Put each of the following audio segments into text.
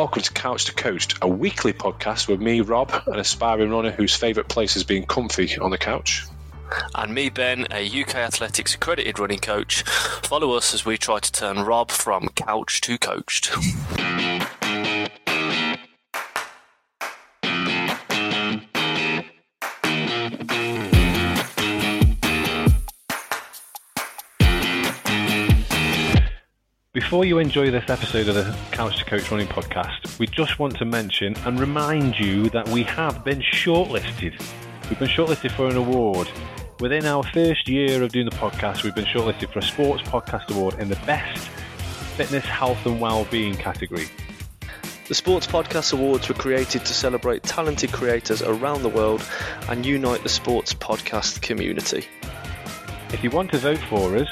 Welcome to Couch to Coached, a weekly podcast with me, Rob, an aspiring runner whose favourite place is being comfy on the couch. And me, Ben, a UK Athletics accredited running coach. Follow us as we try to turn Rob from couch to coached. Before you enjoy this episode of the Couch to Coached Running podcast, we just want to mention and remind you that we have been shortlisted. We've been shortlisted for an award. Within our first year of doing the podcast, we've been shortlisted for a Sports Podcast Award in the Best Fitness, Health and Wellbeing category. The Sports Podcast Awards were created to celebrate talented creators around the world and unite the sports podcast community. If you want to vote for us,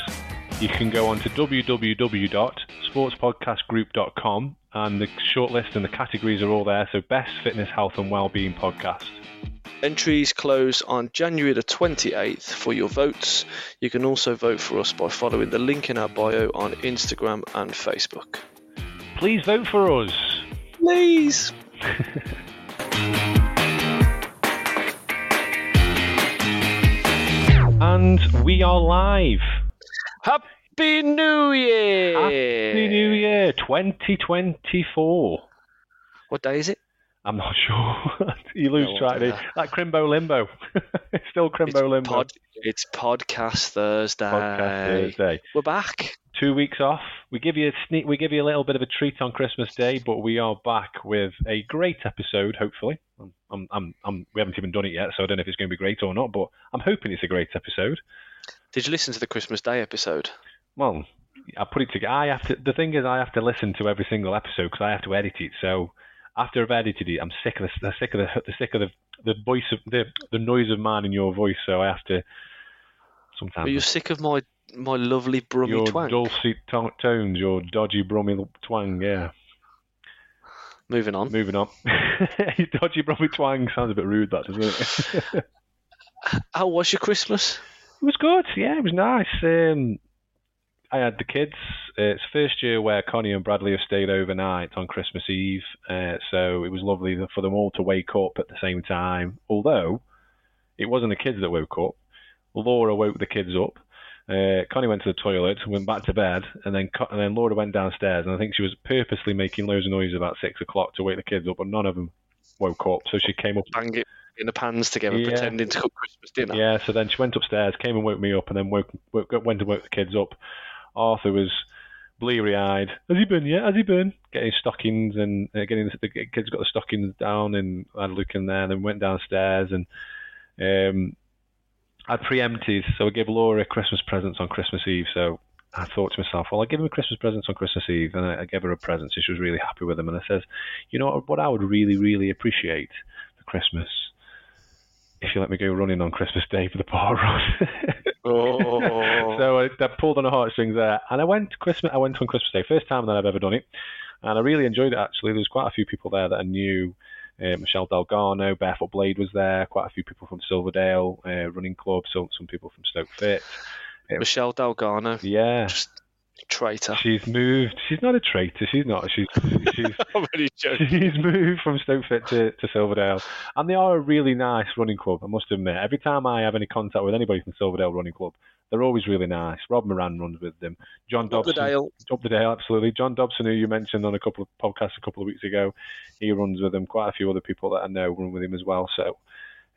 you can go on to www.sportspodcastgroup.com and the shortlist and the categories are all there. So, Best Fitness, Health and Wellbeing Podcast. Entries close on January the 28th for your votes. You can also vote for us by following the link in our bio on Instagram and Facebook. Please vote for us. Please. And we are live. Happy New Year! Happy New Year 2024. What day is it? I'm not sure. you lose No, track. of it. uh, That Crimbo Limbo. it's still Crimbo it's, Limbo. pod, it's Podcast Thursday. Podcast Thursday. We're back. Two weeks off. We give you a sneak. We give you a little bit of a treat on Christmas Day, but we are back with a great episode. Hopefully, I'm, I'm, I'm, we haven't even done it yet, so I don't know if it's going to be great or not. But I'm hoping it's a great episode. Did you listen to the Christmas Day episode? Well, I put it together. I have to. The thing is, I have to listen to every single episode because I have to edit it. So after I've edited it, I'm sick of the, the sick of the, the sick of the, the voice of the the noise of mine in your voice. So I have to. Sometimes Are you sick of my my lovely brummy your twang? dulcet to- tones, your dodgy brummy twang. Yeah. Moving on. Moving on. dodgy brummy twang sounds a bit rude, that doesn't it How was your Christmas? Was good. Yeah, it was nice. Um, I had the kids. Uh, it's first year where Connie and Bradley have stayed overnight on Christmas Eve, uh, so it was lovely for them all to wake up at the same time. Although it wasn't the kids that woke up. Laura woke the kids up. Uh, Connie went to the toilet, went back to bed, and then and then Laura went downstairs. And I think she was purposely making loads of noise about six o'clock to wake the kids up, but none of them woke up. So she came up Bang it in the pans together, Yeah. pretending to cook Christmas dinner. yeah, so then she went upstairs, came and woke me up, and then woke, woke went to woke the kids up. Arthur was bleary eyed. Has he been yet? Has he been? Getting his stockings and uh, getting the, the kids got the stockings down and I had a look in there. And then went downstairs and um, I'd preempted, so I gave Laura Christmas presents on Christmas Eve. So I thought to myself, well, I'll give him a Christmas presents on Christmas Eve, and I, I gave her a present, so she was really happy with them. And I says, you know what, I would really, really appreciate for Christmas if you let me go running on Christmas Day for the park run. Oh. so I, I pulled on the heartstrings there, and I went Christmas. I went on Christmas Day, first time that I've ever done it, and I really enjoyed it. Actually, there was quite a few people there that I knew. Uh, Michelle Delgano, Barefoot Blade was there. Quite a few people from Silverdale uh, Running Club. So some people from Stoke Fit. Michelle Delgano, Yeah, just traitor. she's moved. She's not a traitor. She's not. She's she's I'm really joking. She's moved from Stokefit to, to Silverdale. And they are a really nice running club, I must admit. Every time I have any contact with anybody from Silverdale Running Club, they're always really nice. Rob Moran runs with them. John Up the Dobson. Dale. Up the Dale, absolutely. John Dobson, who you mentioned on a couple of podcasts a couple of weeks ago, he runs with them. Quite a few other people that I know run with him as well. So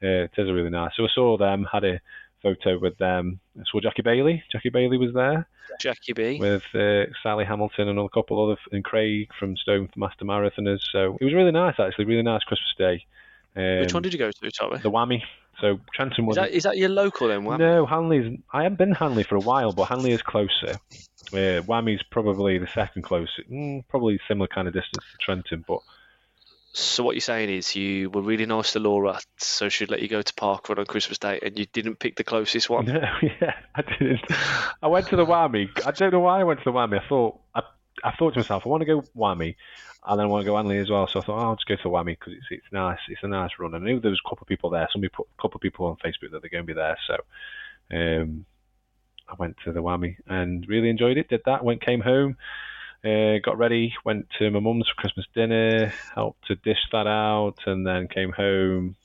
uh, it is a really nice. So I saw them, had a photo with them. I saw Jackie Bailey. Jackie Bailey was there Jackie B. with uh, Sally Hamilton and a couple other and Craig from Stone Master Marathoners. So it was really nice, actually, really nice Christmas Day. Um, Which one did you go to, Tommy? the Whammy. So Trentham was. Is that, is that your local then? Wham? no Hanley's. I haven't been Hanley for a while, but Hanley is closer. Uh, Whammy's probably the second closest, mm, probably similar kind of distance to Trentham, but So what you're saying is you were really nice to Laura, so she'd let you go to Parkrun on Christmas Day, and you didn't pick the closest one. No, yeah, I didn't. I went to the Whammy. I don't know why I went to the Whammy. I thought I, I thought to myself, I want to go Whammy, and then I want to go Hanley as well. So I thought, oh, I'll just go to the Whammy because it's it's nice. It's a nice run. I knew there was a couple of people there. Somebody put a couple of people on Facebook that they're going to be there. So um, I went to the Whammy and really enjoyed it. Did that. Went came home. Uh, got ready, went to my mum's for Christmas dinner, helped to dish that out, and then came home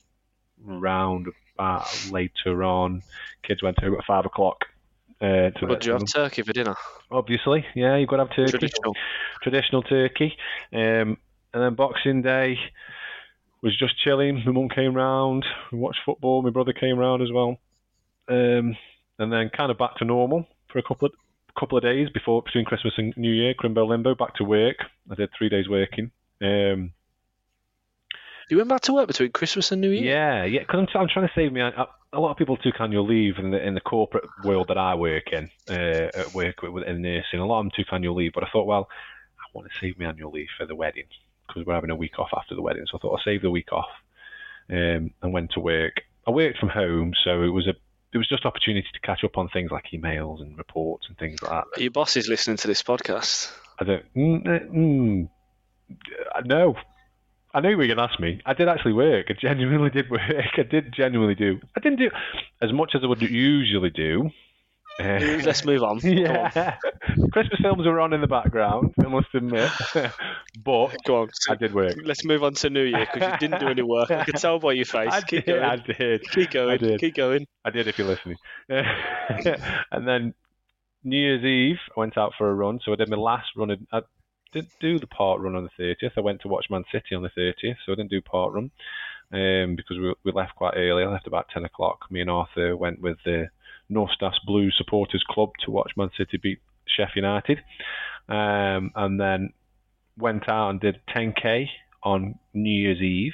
round about later on. Kids went home at five o'clock. Uh, to But do you have turkey for dinner? Obviously, yeah, you've got to have turkey Traditional. traditional turkey. Um, and then Boxing Day was just chilling. My mum came round, we watched football. My brother came round as well. Um, and then kind of back to normal for a couple of couple of days before between Christmas and New Year. Crimbo limbo, back to work. I did three days working. Um, You went back to work between Christmas and New Year? yeah, yeah, because I'm, I'm trying to save me. I, a lot of people took annual leave in the in the corporate world that I work in, uh, at work with, in nursing. A lot of them took annual leave, but I thought, well, I want to save me annual leave for the wedding because we're having a week off after the wedding. So I thought I'll save the week off um, and went to work. I worked from home, so it was a it was just opportunity to catch up on things like emails and reports and things like that. Your boss is listening to this podcast. I don't. Mm, uh, mm, uh, no. I knew you were going to ask me. I did actually work. I genuinely did work. I did genuinely do. I didn't do as much as I would usually do. Let's move on. Go on. yeah. Christmas films were on in the background, I must admit. but Go on. I did work. Let's move on to New Year because you didn't do any work. I can tell by your face. I Keep did, going. I did. Keep going. I did. Keep going. I did if you're listening. and then New Year's Eve, I went out for a run. So I did my last run. in- I didn't do the park run on the 30th. I went to watch Man City on the 30th, so I didn't do park run um, because we, we left quite early. I left about 10 o'clock. Me and Arthur went with the North Staffs Blues Supporters Club to watch Man City beat Sheffield United. Um, and then went out and did 10k on New Year's Eve,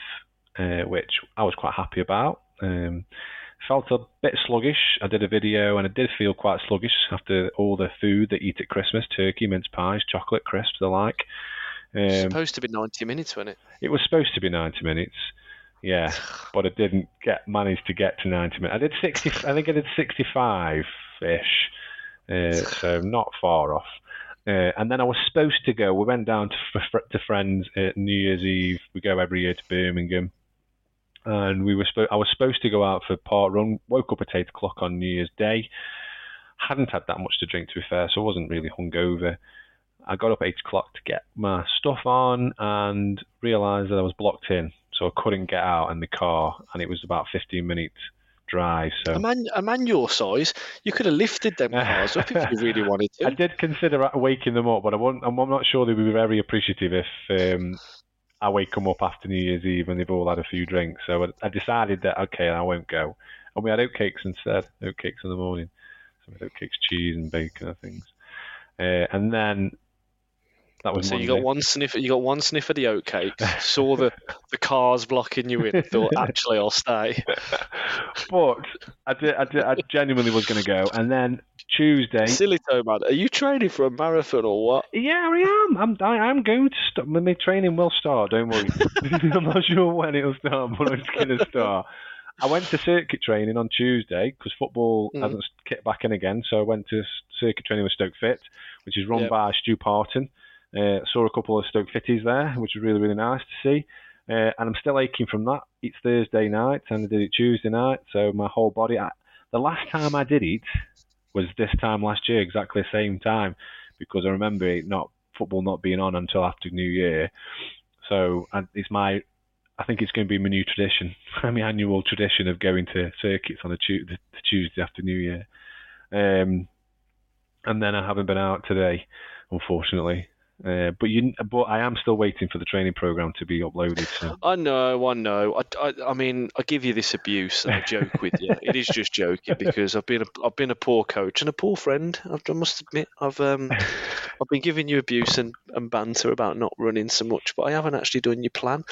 uh, which I was quite happy about. Um, felt a bit sluggish. I did a video and I did feel quite sluggish after all the food they eat at Christmas turkey, mince pies, chocolate crisps, the like. Um, supposed to be 90 minutes, wasn't it? it was supposed to be 90 minutes. Yeah, but I didn't get manage to get to 90 minutes. I did 60. I think I did 65 ish, uh, so not far off. Uh, and then I was supposed to go. We went down to to friends at New Year's Eve. We go every year to Birmingham, and we were. Spo- I was supposed to go out for park run. Woke up at eight o'clock on New Year's Day. Hadn't had that much to drink, to be fair, so I wasn't really hungover. I got up at eight o'clock to get my stuff on and realised that I was blocked in, so I couldn't get out in the car, and it was about fifteen minutes drive. So A man, a man your size, you could have lifted them cars up if you really wanted to. I did consider waking them up, but I won't, I'm I'm not sure they would be very appreciative if um, I wake them up after New Year's Eve and they've all had a few drinks. So I, I decided that okay, I won't go. And we had oatcakes instead, oatcakes in the morning. So we had oatcakes, cheese, and bacon and things. Uh, and then that was So you got one sniff. You got one sniff of the oatcakes. Saw the the cars blocking you in. Thought actually I'll stay. but I did, I did, I genuinely was going to go. And then Tuesday, Silly toe man, are you training for a marathon or what? Yeah, I am. I'm. I, I'm going to start. My my training will start. Don't worry. I'm not sure when it'll start, but it's going to start. I went to circuit training on Tuesday because football Mm. hasn't kicked back in again. So I went to circuit training with Stoke Fit, which is run Yep. by Stu Parton. Uh, saw a couple of Stoke Fitties there, which was really really nice to see. Uh, and I'm still aching from that. It's Thursday night, and I did it Tuesday night. So my whole body. I, the last time I did it was this time last year, exactly the same time, because I remember it not football not being on until after New Year. So and it's my, I think it's going to be my new tradition, my annual tradition of going to circuits on a tu- the, the Tuesday after New Year. Um, and then I haven't been out today, unfortunately. Uh, but you, but I am still waiting for the training program to be uploaded. So. I know, I know. I, I, I mean, I give you this abuse and I joke with you. It is just joking because I've been a, I've been a poor coach and a poor friend. I've, I must admit, I've um, I've been giving you abuse and, and banter about not running so much, but I haven't actually done your plan.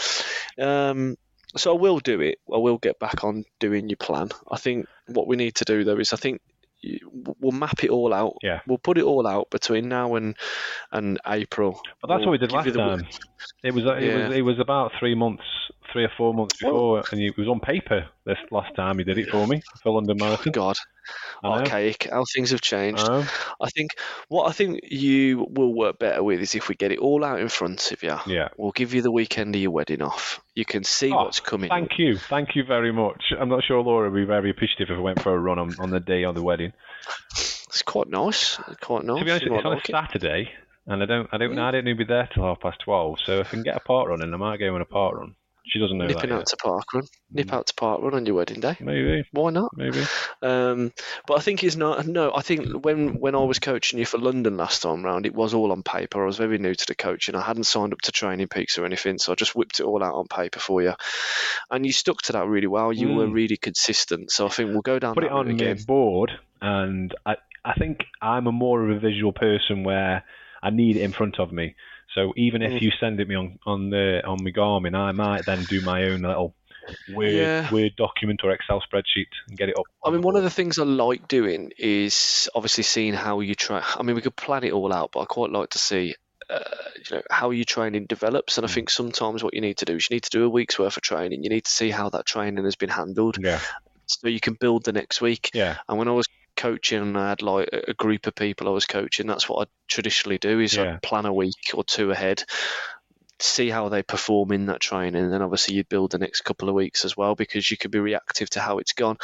Um, so I will do it. I will get back on doing your plan. I think what we need to do though is I think we'll map it all out. Yeah. We'll put it all out between now and and April. But that's We'll what we did last the- time. It was it Yeah. was it was about three months, three or four months before, and it was on paper this last time he did it for me for London oh, Marathon. God, archaic. How things have changed. I. I think what I think you will work better with is if we get it all out in front of you. Yeah. We'll give you the weekend of your wedding off. You can see Oh, what's coming. Thank you, thank you very much. I'm not sure Laura would be very appreciative if I went for a run on, on the day of the wedding. It's quite nice. Quite nice. to be honest, it's on a like it. Saturday, and I don't, I don't, I don't need to be there till half past twelve. So if I can get a park run in, I might go on a park run. She doesn't know Nipping that out yet. to park run. Nip Mm. out to park run on your wedding day. Maybe, Why not? maybe. Um, but I think it's not. No, I think when when I was coaching you for London last time round, it was all on paper. I was very new to the coaching. I hadn't signed up to Training Peaks or anything, so I just whipped it all out on paper for you. And you stuck to that really well. You were Mm. really consistent. So I think we'll go down Put it on the board, and I, I think I'm a more of a visual person where I need it in front of me. So even if Mm. you send it me on on the on my Garmin, I might then do my own little Word Yeah. Word document or Excel spreadsheet and get it up. I mean, one of the things I like doing is obviously seeing how you try. I mean, we could plan it all out, but I quite like to see, uh, you know, how your training develops. And I think sometimes what you need to do is you need to do a week's worth of training. You need to see how that training has been handled, yeah, so you can build the next week. yeah, And when I was coaching and I had like a group of people I was coaching, that's what I traditionally do is Yeah. I'd plan a week or two ahead, see how they perform in that training, and then obviously you'd build the next couple of weeks as well because you could be reactive to how it's gone.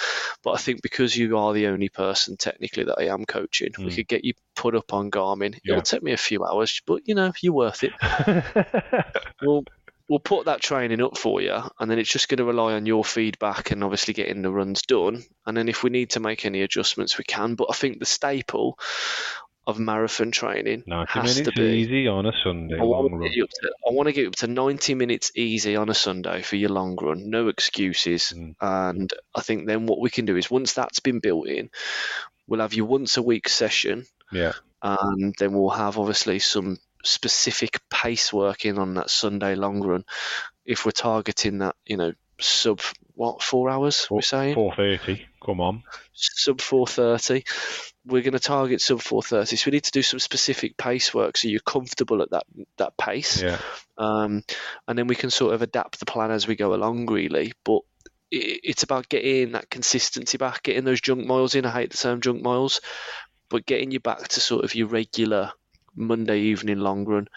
But I think because you are the only person technically that I am coaching, we Mm. could get you put up on Garmin. Yeah. It'll take me a few hours, but you know, you're worth it. We'll we'll put that training up for you, and then it's just going to rely on your feedback and obviously getting the runs done. And then if we need to make any adjustments, we can. But I think the staple of marathon training has to be. easy on a Sunday I want, long to run. get up to, I want to get up to 90 minutes easy on a Sunday for your long run, no excuses. Mm. And I think then what we can do is once that's been built in, we'll have your once a week session Yeah, and then we'll have obviously some specific pace working on that Sunday long run. If we're targeting that, you know, sub what four hours we're saying four thirty. Come on. sub four thirty. We're going to target sub four thirty, so we need to do some specific pace work so you're comfortable at that that pace, Yeah, um, and then we can sort of adapt the plan as we go along, really. But i- it's about getting that consistency back, getting those junk miles in. I hate the term junk miles, but getting you back to sort of your regular Monday evening long run.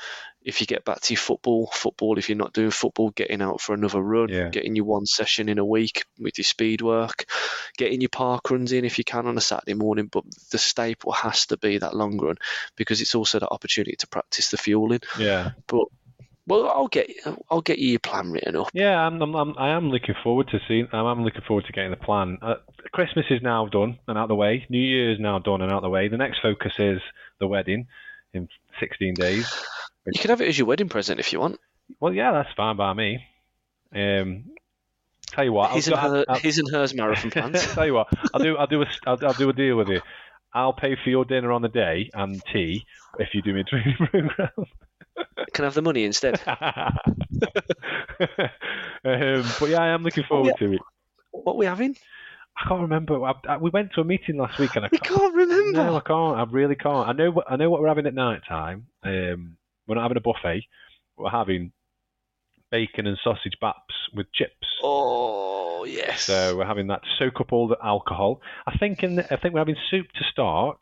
If you get back to your football, football. If you're not doing football, getting out for another run, Yeah. getting your one session in a week with your speed work, getting your park runs in if you can on a Saturday morning. But the staple has to be that long run because it's also that opportunity to practice the fueling. yeah. But well, I'll get I'll get you your plan written up. Yeah, I'm, I'm, I am looking forward to seeing. I'm, I'm looking forward to getting the plan. Uh, Christmas is now done and out the way. New Year's now done and out the way. The next focus is the wedding in 16 days. You can have it as your wedding present if you want. Well, yeah, that's fine by me. Um, tell you what, His I'll, and, her, I'll, his and hers marathon plans. tell you what, I'll do. I'll do a. I'll, I'll do a deal with you. I'll pay for your dinner on the day and tea if you do me a training program. can I have the money instead. um, but yeah, I am looking forward to it. What are we having? I can't remember. I, I, we went to a meeting last week, and I can't, can't remember. no, I can't. I really can't. I know. what I know what we're having at night time. Um, we're not having a buffet. We're having bacon and sausage baps with chips. Oh yes. So we're having that to soak up all the alcohol. I think in the, I think we're having soup to start.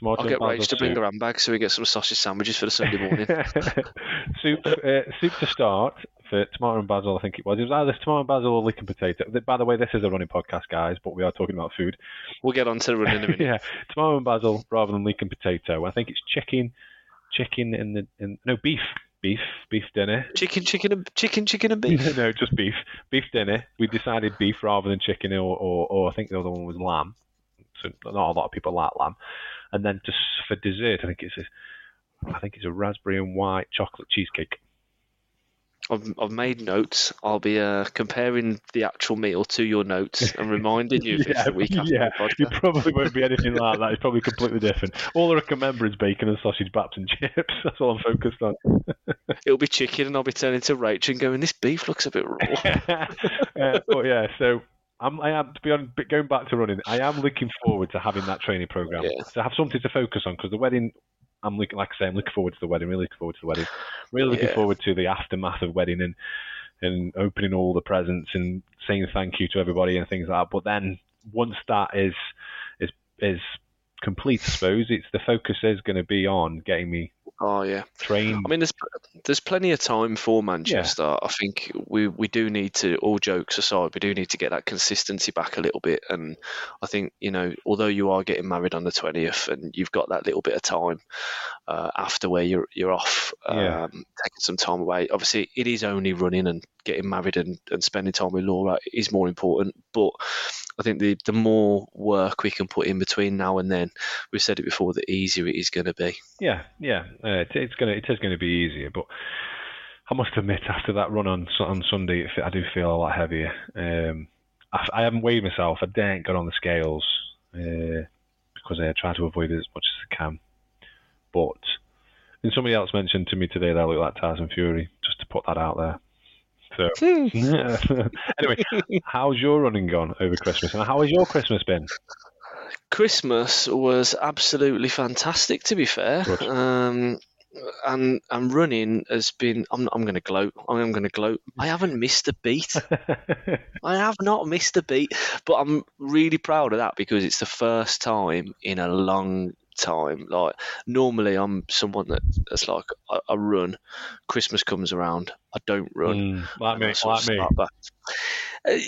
Tomato I'll get and Rach to bring soup. her handbag so we get some sausage sandwiches for the Sunday morning. soup, uh, soup to start for tomato and basil. I think it was. It was either tomato and basil or lick and potato. By the way, this is a running podcast, guys, but we are talking about food. we'll get on to the run in a minute. yeah, tomato and basil rather than leek and potato. I think it's chicken, chicken in the in, no beef, beef, beef dinner. Chicken, chicken, and chicken, chicken and beef. no, just beef, beef dinner. We decided beef rather than chicken, or, or, or I think the other one was lamb. So not a lot of people like lamb. And then just for dessert, I think it's a, I think it's a raspberry and white chocolate cheesecake. I've, I've made notes. I'll be uh, comparing the actual meal to your notes and reminding you if it's the week after yeah. It probably won't be anything like that. It's probably completely different. All I can remember is bacon and sausage baps and chips. That's all I'm focused on. It'll be chicken, and I'll be turning to Rachel and going, "This beef looks a bit raw." uh, but yeah, so I'm, I am to be honest, going back to running. I am looking forward to having that training program Yeah. to have something to focus on because the wedding. I'm looking, like I say, I'm looking forward to the wedding. Really looking forward to the wedding. Really looking Yeah. forward to the aftermath of wedding and and opening all the presents and saying thank you to everybody and things like that. But then once that is is is complete, I suppose it's the focus is going to be on getting me Oh yeah. trained. I mean, there's there's plenty of time for Manchester. I think we we do need to. All jokes aside, we do need to get that consistency back a little bit. And I think you know, although you are getting married on the twentieth, and you've got that little bit of time uh, after where you're you're off, um, Yeah. taking some time away. Obviously, it is only running and getting married and, and spending time with Laura is more important. But I think the the more work we can put in between now and then, we've said it before, the easier it is going to be. Yeah, yeah, uh, it, it's gonna it is gonna be easier, but I must admit after that run on on Sunday, it, I do feel a lot heavier. Um, I, I haven't weighed myself. I didn't got on the scales uh, because I try to avoid it as much as I can. But and somebody else mentioned to me today that I look like Tyson Fury, just to put that out there. So anyway, how's your running gone over Christmas, and how has your Christmas been? Christmas was absolutely fantastic. To be fair, um, and and running has been. I'm I'm going to gloat. I'm going to gloat. I haven't missed a beat. I have not missed a beat, but I'm really proud of that because it's the first time in a long time. Like normally, I'm someone that, that's like I, I run. Christmas comes around, I don't run. Mm, like me, like me. back. Uh,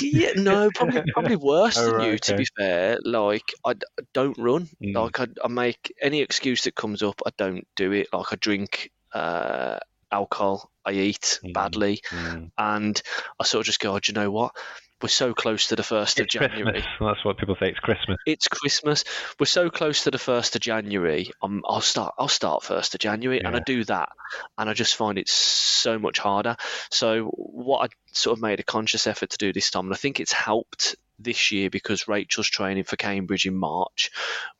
yeah, no, probably probably worse Oh, than right, you. To be fair, like I don't run. Mm. Like I, I make any excuse that comes up, I don't do it. Like I drink uh, alcohol, I eat Mm. badly, Mm. and I sort of just go, oh, do you know what? We're so close to the first of January. That's what people say. It's Christmas. It's Christmas. We're so close to the first of January. Um, I'll start. I'll start first of January, and I do that, and I just find it so much harder. So what I sort of made a conscious effort to do this time, and I think it's helped this year because Rachel's training for Cambridge in March.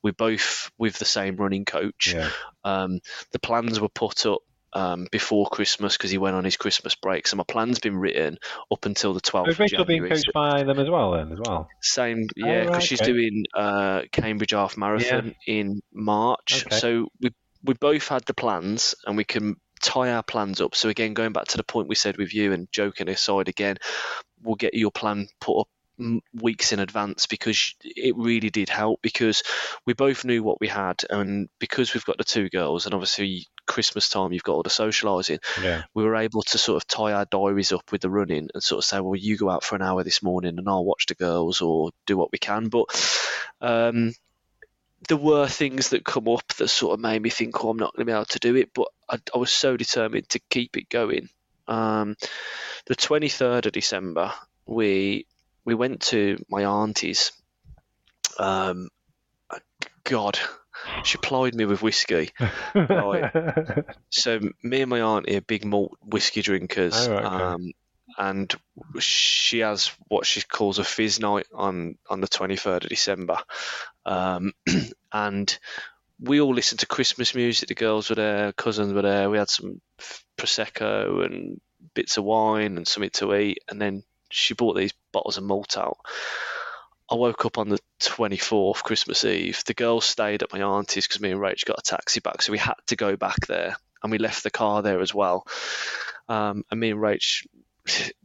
We're both with the same running coach. Yeah. Um, the plans were put up. Um, before Christmas, because he went on his Christmas break, so my plan's been written up until the 12th We've of Rachel being coached by them as well, then as well. Same, Oh, yeah, because right, she's okay. doing uh, Cambridge Half Marathon in March. Okay. So we we both had the plans, and we can tie our plans up. So again, going back to the point we said with you, and joking aside, again, we'll get your plan put up weeks in advance because it really did help because we both knew what we had and because we've got the two girls and obviously christmas time you've got all the socializing Yeah. we were able to sort of tie our diaries up with the running and sort of say, well, you go out for an hour this morning and I'll watch the girls or do what we can. But um, there were things that come up that sort of made me think, oh, I'm not going to be able to do it. But I, I was so determined to keep it going. Um, the 23rd of December, we we went to my auntie's. Um, God, she plied me with whiskey. Right. So me and my auntie are big malt whiskey drinkers, Oh, okay. um, and she has what she calls a fizz night on on the twenty third of December, um, and we all listened to Christmas music. The girls were there, cousins were there. We had some prosecco and bits of wine and something to eat, and then she brought these bottles of malt out. I woke up on the 24th, Christmas Eve. The girls stayed at my auntie's because me and Rach got a taxi back, so we had to go back there, and we left the car there as well. Um, and me and Rach,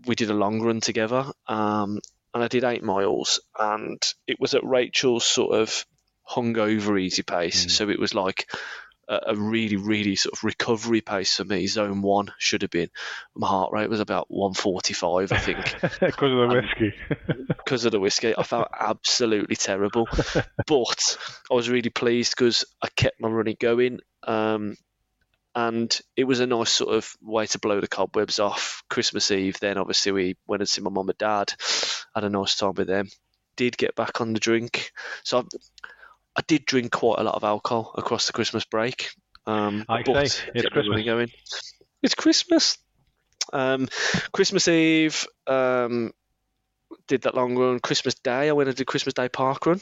we did a long run together, um, and I did eight miles, and it was at Rachel's sort of hungover easy pace, Mm. so it was like a, really, really sort of recovery pace for me. Zone one should have been. My heart rate was about 145, I think Because of the whiskey. because of the whiskey. I felt absolutely terrible, but I was really pleased because I kept my running going. Um, and it was a nice sort of way to blow the cobwebs off. Christmas Eve, then obviously we went and see my mum and dad, had a nice time with them. Did get back on the drink, so I, I did drink quite a lot of alcohol across the Christmas break. Um, I say, it's Christmas. Going. It's Christmas. Um, Christmas Eve, um, did that long run. Christmas Day, I went and did Christmas Day park run.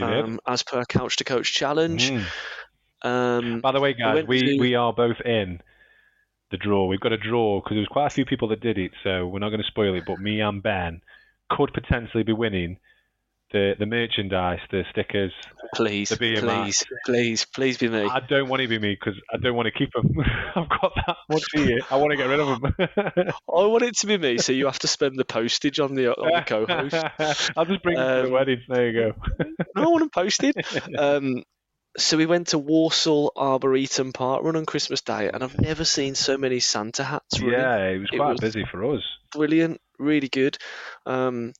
Um, as per Couch to Coached challenge. Mm. Um, By the way, guys, we, to- we are both in the draw. We've got a draw because there was quite a few people that did it, so we're not going to spoil it. But me and Ben could potentially be winning the the merchandise, the stickers. please, the BMI. please, please, please be me. I don't want to be me because I don't want to keep them. I've got that much here. I want to get rid of them. I want it to be me, so you have to spend the postage on the on the co-host. I'll just bring them to the Um, wedding. There you go. no, I want them posted. Um, so we went to Walsall Arboretum Park run on Christmas Day, and I've never seen so many Santa hats. Running. Yeah, it was It quite was- busy for us. brilliant, really good. Um,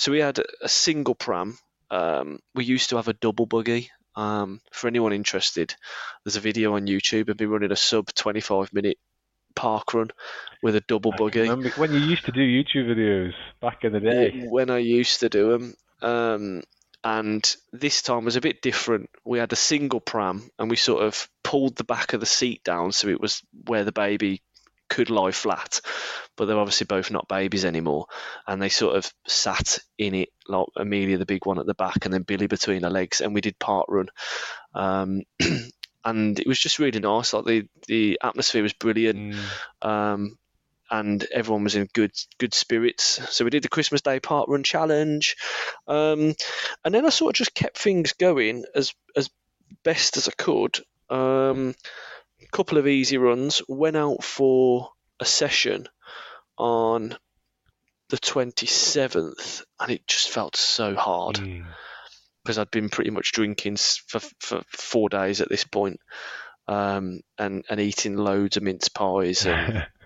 so we had a single pram. Um, we used to have a double buggy. Um, for anyone interested, there's a video on YouTube of me running a sub 25 minute park run with a double I buggy when you used to do YouTube videos back in the day? when I used to do them. Um, and this time was a bit different. We had a single pram and we sort of pulled the back of the seat down so it was where the baby could lie flat. But they're obviously both not babies anymore. And they sort of sat in it, like Amelia, the big one at the back, and then Billy between her legs. And we did park run. Um, and it was just really nice. Like the, the atmosphere was brilliant Mm. um, and everyone was in good good spirits. So we did the Christmas Day park Run Challenge, um, and then I sort of just kept things going as as best as I could. Um, couple of easy runs. Went out for a session on the 27th, and it just felt so hard Mm. because I'd been pretty much drinking for for four days at this point, um, and and eating loads of mince pies and.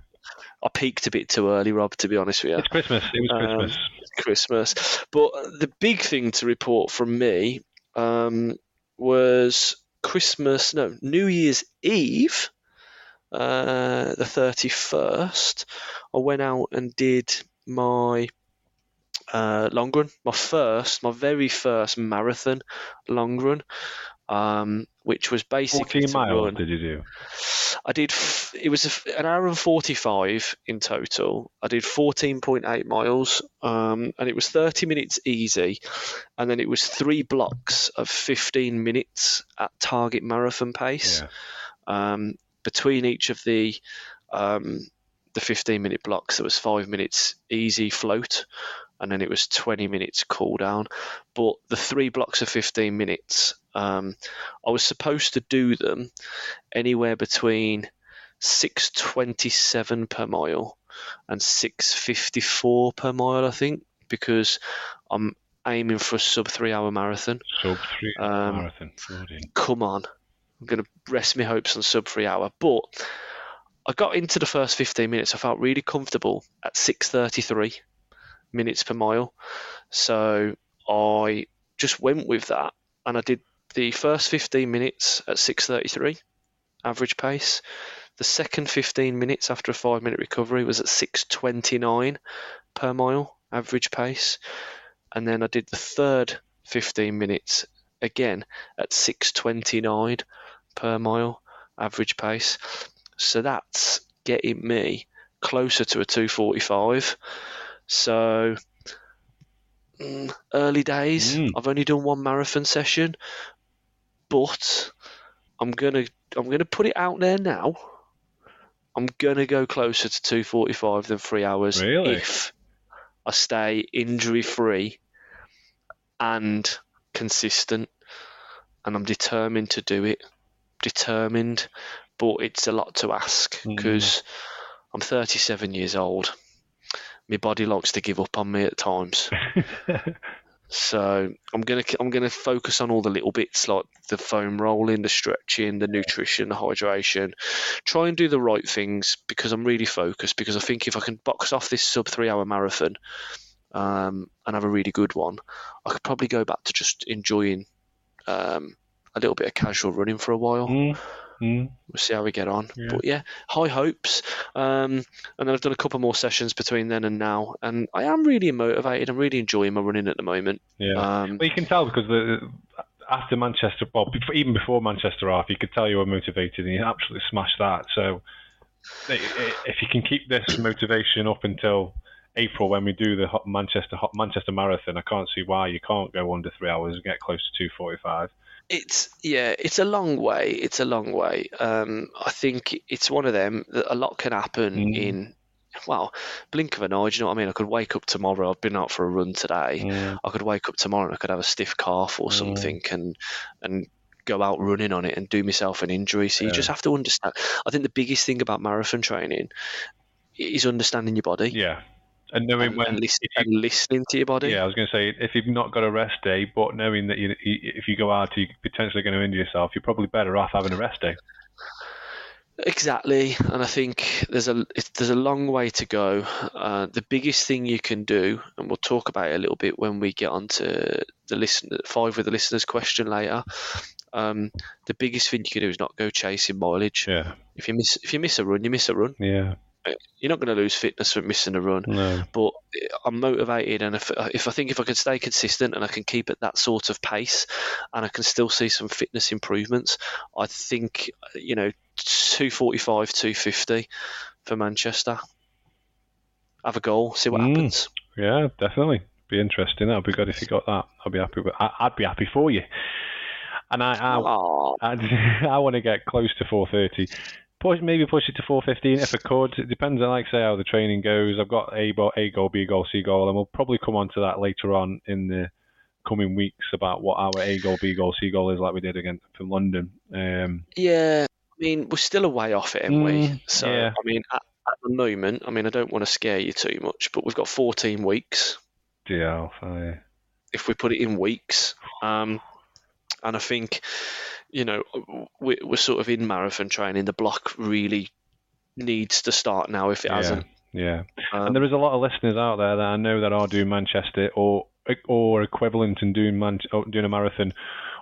I peaked a bit too early, Rob. To be honest with you, It's Christmas. It was Um, Christmas. Christmas. But the big thing to report from me um, was Christmas, no, New Year's Eve, uh, the 31st. I went out and did my uh, long run, my first, my very first marathon long run, um, which was basically 14 to miles, run. did you do? I did. It was an hour and forty-five in total. I did fourteen point eight miles, um, and it was thirty minutes easy, and then it was three blocks of fifteen minutes at target marathon pace. Yeah. Um, between each of the um, the fifteen minute blocks, there was five minutes easy float, and then it was twenty minutes cool down. But the three blocks of fifteen minutes, um, I was supposed to do them anywhere between 627 per mile and 654 per mile, I think, because I'm aiming for a sub three hour marathon. Sub three Um, marathon. Come on. I'm going to rest my hopes on sub three hour. But I got into the first 15 minutes. I felt really comfortable at 633 minutes per mile. So I just went with that and I did the first 15 minutes at 633 average pace. The second 15 minutes after a five minute recovery was at 629 per mile average pace. And then I did the third 15 minutes again at 629 per mile average pace. So that's getting me closer to a 245. So mm, early days. Mm. I've only done one marathon session, but I'm gonna I'm gonna put it out there now. I'm gonna go closer to 245 than three hours Really? if I stay injury free and consistent, and I'm determined to do it. Determined, but it's a lot to ask Mm. because I'm 37 years old. My body likes to give up on me at times. So I'm gonna I'm gonna focus on all the little bits like the foam rolling, the stretching, the nutrition, the hydration. Try and do the right things because I'm really focused. Because I think if I can box off this sub three hour marathon um, and have a really good one, I could probably go back to just enjoying um, a little bit of casual running for a while. Mm, mm. We'll see how we get on. Yeah. But yeah, high hopes. Um, and then I've done a couple more sessions between then and now, and I am really motivated. I'm really enjoying my running at the moment. Yeah. Um, Well, you can tell because the after Manchester, well, before, even before Manchester half, you could tell you were motivated, and you absolutely smashed that. So, if you can keep this motivation up until April when we do the Manchester Manchester Marathon, I can't see why you can't go under three hours and get close to two forty-five. It's yeah, it's a long way. It's a long way. Um, I think it's one of them that a lot can happen Mm. in well, blink of an eye. Do you know what I mean? I could wake up tomorrow. I've been out for a run today. Mm. I could wake up tomorrow and I could have a stiff calf or Mm. something and and go out running on it and do myself an injury. So you just have to understand. I think the biggest thing about marathon training is understanding your body. Yeah, And knowing and, when and, listen, and listening to your body. Yeah, I was going to say if you've not got a rest day, but knowing that you, if you go out, you're potentially going to injure yourself, you're probably better off having a rest day. Exactly, and I think there's a there's a long way to go. Uh, the biggest thing you can do, and we'll talk about it a little bit when we get onto the listen five with the listeners question later. Um, the biggest thing you can do is not go chasing mileage. Yeah. If you miss if you miss a run, you miss a run. Yeah. You're not going to lose fitness from missing a run. No. But I'm motivated, and if, if I think if I can stay consistent and I can keep at that sort of pace, and I can still see some fitness improvements, I think you know 245, 250 for Manchester. Have a goal, see what Mm. happens. Yeah, definitely. Be interesting. That'd be good if you got that. I'd be happy. With, I, I'd be happy for you. And I, I, I, I want to get close to 430. Push, maybe push it to 415 if I could. It depends on, like, say, how the training goes. I've got A, a goal, B goal, C goal, and we'll probably come on to that later on in the coming weeks about what our A goal, B goal, C goal is, like we did again from London. Um, yeah. I mean, we're still a way off it, aren't we? Mm, So, yeah. I mean, at, at the moment, I mean, I don't want to scare you too much, but we've got 14 weeks. DL, so, if we put it in weeks. Um, and I think, you know, we, we're sort of in marathon training. The block really needs to start now if it yeah, hasn't. yeah. Um, And there is a lot of listeners out there that I know that are doing Manchester or or equivalent and doing man, doing a marathon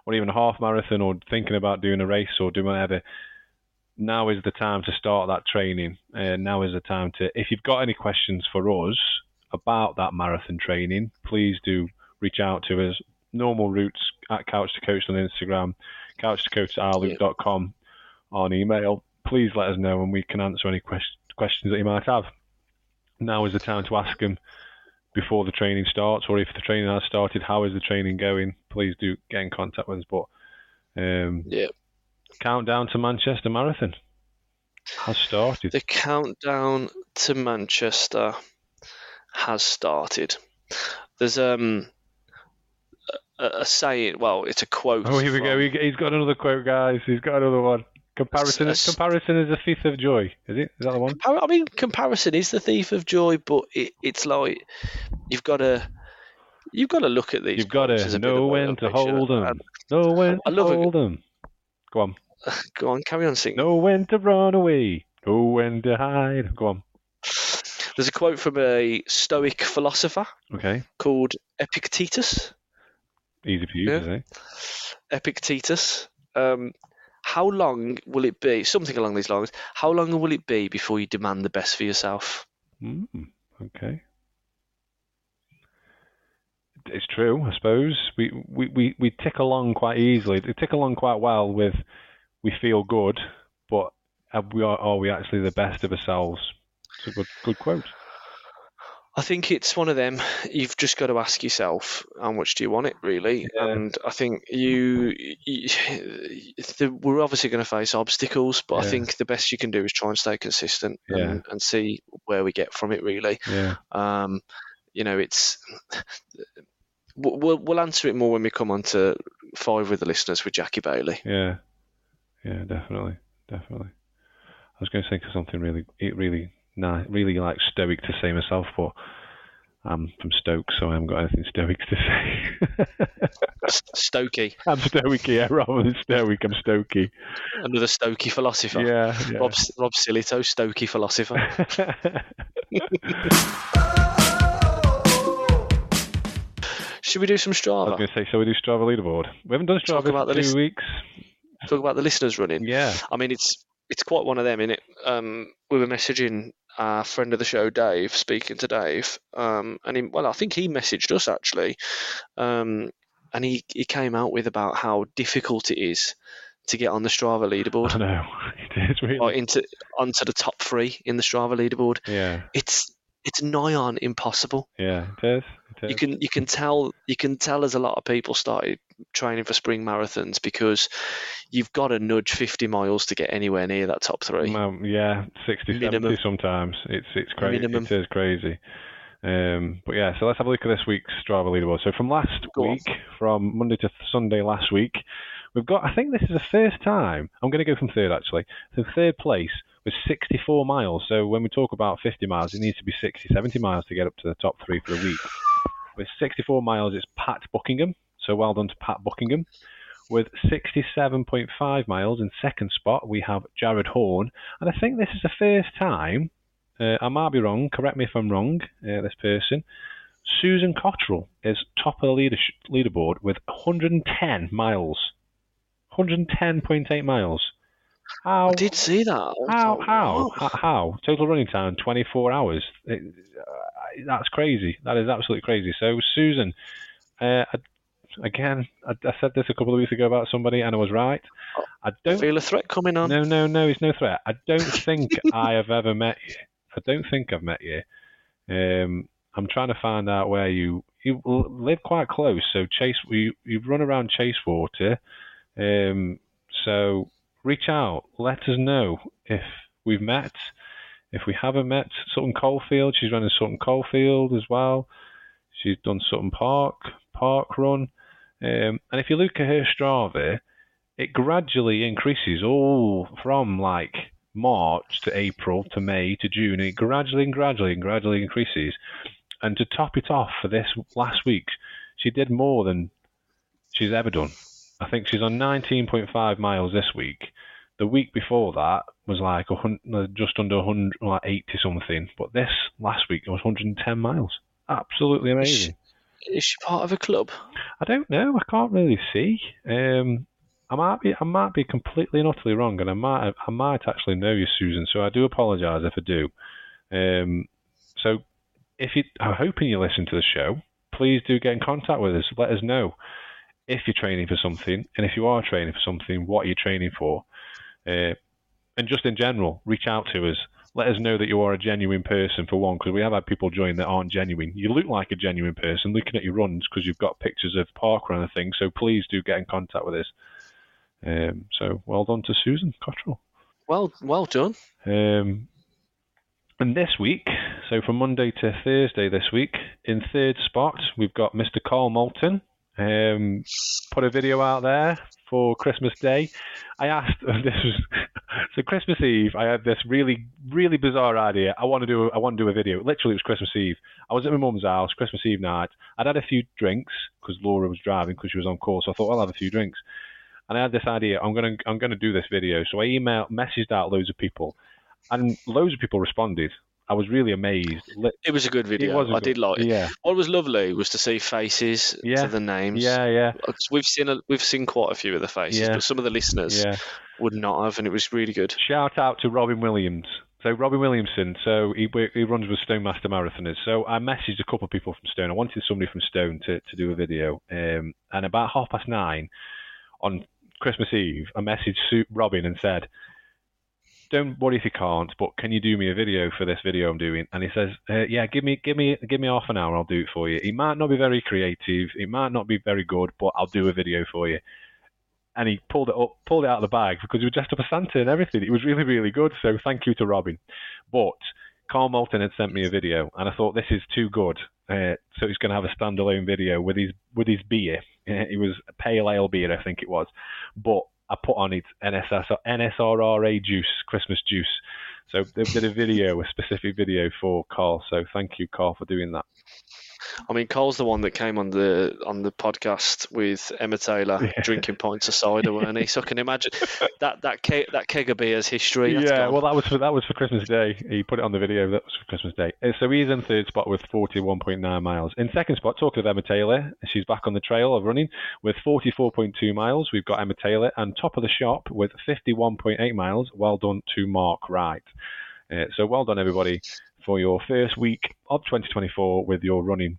or even a half marathon or thinking about doing a race or doing whatever. Now is the time to start that training. Uh, now is the time to. If you've got any questions for us about that marathon training, please do reach out to us. Normal routes at Couch to Coached on Instagram, couch to coach at outlook.com on email. Please let us know and we can answer any quest- questions that you might have now is the time to ask them before the training starts, or if the training has started, how is the training going? Please do get in contact with us. But um, yeah, countdown to Manchester Marathon has started. the countdown to Manchester has started. There's um a, a saying. Well, it's a quote. Oh, here we from- go. He, he's got another quote, guys. He's got another one. Comparison. S- comparison is a thief of joy. Is it? Is that the one? I mean, comparison is the thief of joy, but it, it's like you've got to you've got to look at these. You've got to a know when to hold them. And- Know when I to it. hold them. Go on. Go on, carry on singing. Know when to run away. Know when to hide. Go on. There's a quote from a Stoic philosopher Okay. called Epictetus. Easy for you Yeah. to say. Epictetus. Um, how long will it be? Something along these lines. How long will it be before you demand the best for yourself? Mm, okay. It's true, I suppose. We, we, we, we tick along quite easily. We tick along quite well with we feel good, but are we, are we actually the best of ourselves? It's a good, good quote. I think it's one of them. You've just got to ask yourself, how much do you want it, really? Yeah. And I think you, you the, we're obviously going to face obstacles, but I think the best you can do is try and stay consistent Yeah. and, and see where we get from it, really. Yeah. Um, you know, it's we'll we'll- answer it more when we come on to five with the listeners with Jackie Bailey. Yeah. Yeah, definitely. Definitely. I was going to think of something really, it really, nah, really like stoic to say myself, but I'm from Stoke, so I haven't got anything stoic to say. Stokey, I'm stoic, yeah, rather than stoic, I'm stokey. another Stokey philosopher. Yeah, yeah. Rob Rob Silito, Stokey philosopher. Should we do some Strava? I was going to say, so we do Strava leaderboard. We haven't done Talk Strava about the two list- weeks. Talk about the listeners running. Yeah, I mean, it's it's quite one of them, innit? Um, we were messaging our friend of the show, Dave, speaking to Dave, um, and he, well, I think he messaged us actually, um, and he he came out with about how difficult it is to get on the Strava leaderboard. I know. It is really. or into onto the top three in the Strava leaderboard. Yeah, It's it's nigh on impossible. yeah, it is. It is. You can you can tell you can tell there's a lot of people started training for spring marathons because you've got to nudge 50 miles to get anywhere near that top three. Well, yeah, 60, Minimum. 70 sometimes. It's it's crazy. Minimum. It is crazy. Um, but yeah, so let's have a look at this week's Strava leaderboard. So from last Go on. week, from Monday to Sunday last week, We've got, I think this is the first time, I'm going to go from third actually. So third place was 64 miles. So when we talk about 50 miles, it needs to be 60, 70 miles to get up to the top three for the week. With 64 miles, it's Pat Buckingham. So well done to Pat Buckingham. With 67.5 miles in second spot, we have Jared Horn. And I think this is the first time, uh, I might be wrong, correct me if I'm wrong, uh, this person. Susan Cottrell is top of the leader- leaderboard with 110 miles. 110.8 miles. How, I did see that. How, how, how, how? Total running time, 24 hours. It, uh, that's crazy. That is absolutely crazy. So, Susan, uh, I- again, I, I said this a couple of weeks ago about somebody, and I was right. I don't. Feel a threat coming on. No, no, no. It's no threat. I don't think I have ever met you. I don't think I've met you. Um, I'm trying to find out where you you live quite close. So Chase, you you run around Chasewater. Um, so reach out. Let us know if we've met. If we haven't met, Sutton Coldfield. She's running Sutton Coldfield as well. She's done Sutton Park Park Run. Um, and if you look at her Strava, it gradually increases all from like March to April to May to June. It gradually and gradually and gradually increases. And to top it off for this last week, she did more than she's ever done. I think she's on 19.5 miles this week. The week before that was like a hun- uh, just under 100, like 80 something. But this last week it was 110 miles. Absolutely amazing. Is she part of a club? I don't know. I can't really see. Um, I might be. I might be completely and utterly wrong, and I might. I might actually know you, Susan. So I do apologise if I do. Um, so if you, I'm hoping you listen to the show. Please do get in contact with us. Let us know if you're training for something, and if you are training for something, what are you're training for, uh, and just in general, reach out to us. Let us know that you are a genuine person for one, because we have had people join that aren't genuine. You look like a genuine person looking at your runs because you've got pictures of parkrun and things. So please do get in contact with us. Um, so well done to Susan Cottrell. Well, well done. Um, and this week, so from Monday to Thursday this week, in third spot, we've got Mr. Carl Moulton. Um, put a video out there for Christmas Day. I asked, this was, so Christmas Eve, I had this really, really bizarre idea. I want to do, I want to do a video. Literally, it was Christmas Eve. I was at my mum's house, Christmas Eve night. I'd had a few drinks because Laura was driving because she was on call. So I thought, I'll have a few drinks. And I had this idea. I'm gonna, I'm gonna do this video. So I emailed, messaged out loads of people, and loads of people responded. I was really amazed. It was a good video. a I good- did like it. Yeah, What was lovely was to see faces Yeah. to the names. yeah, yeah. We've seen a, we've seen quite a few of the faces, Yeah. but some of the listeners yeah. would not have, and it was really good. Shout out to Robin Williams. So Robin Williamson, so he he runs with Stone Master Marathoners. So I messaged a couple of people from Stone. I wanted somebody from Stone to, to do a video. Um, and about half past nine on Christmas Eve, I messaged Robin and said, "Don't worry if you can't, but can you do me a video for this video I'm doing?" And he says, uh, "Yeah, give me give me give me half an hour. I'll do it for you. It might not be very creative. It might not be very good, but I'll do a video for you." and he pulled it up, pulled it out of the bag because he was dressed up as Santa and everything. It was really, really good. So thank you to Robin. But Carl Moulton had sent me a video, and I thought this is too good. Uh, so he's going to have a standalone video with his with his beer. It was pale ale beer, I think it was. But I put on it NSS, or NSRRA juice, Christmas juice. So they did a video, a specific video for Carl. So thank you, Carl, for doing that. I mean, Cole's the one that came on the on the podcast with Emma Taylor Yeah. drinking pints of cider, weren't he? So I can imagine that that keg, that keg of beer's history. yeah, gone. well, that was for that was for Christmas Day. He put it on the video. That was for Christmas Day. Uh, So he's in third spot with 41.9 miles. In second spot, talking of Emma Taylor, she's back on the trail of running with 44.2 miles. We've got Emma Taylor, and top of the shop with 51.8 miles. Well done to Mark Wright. Uh, so well done everybody for your first week of 2024 with your running.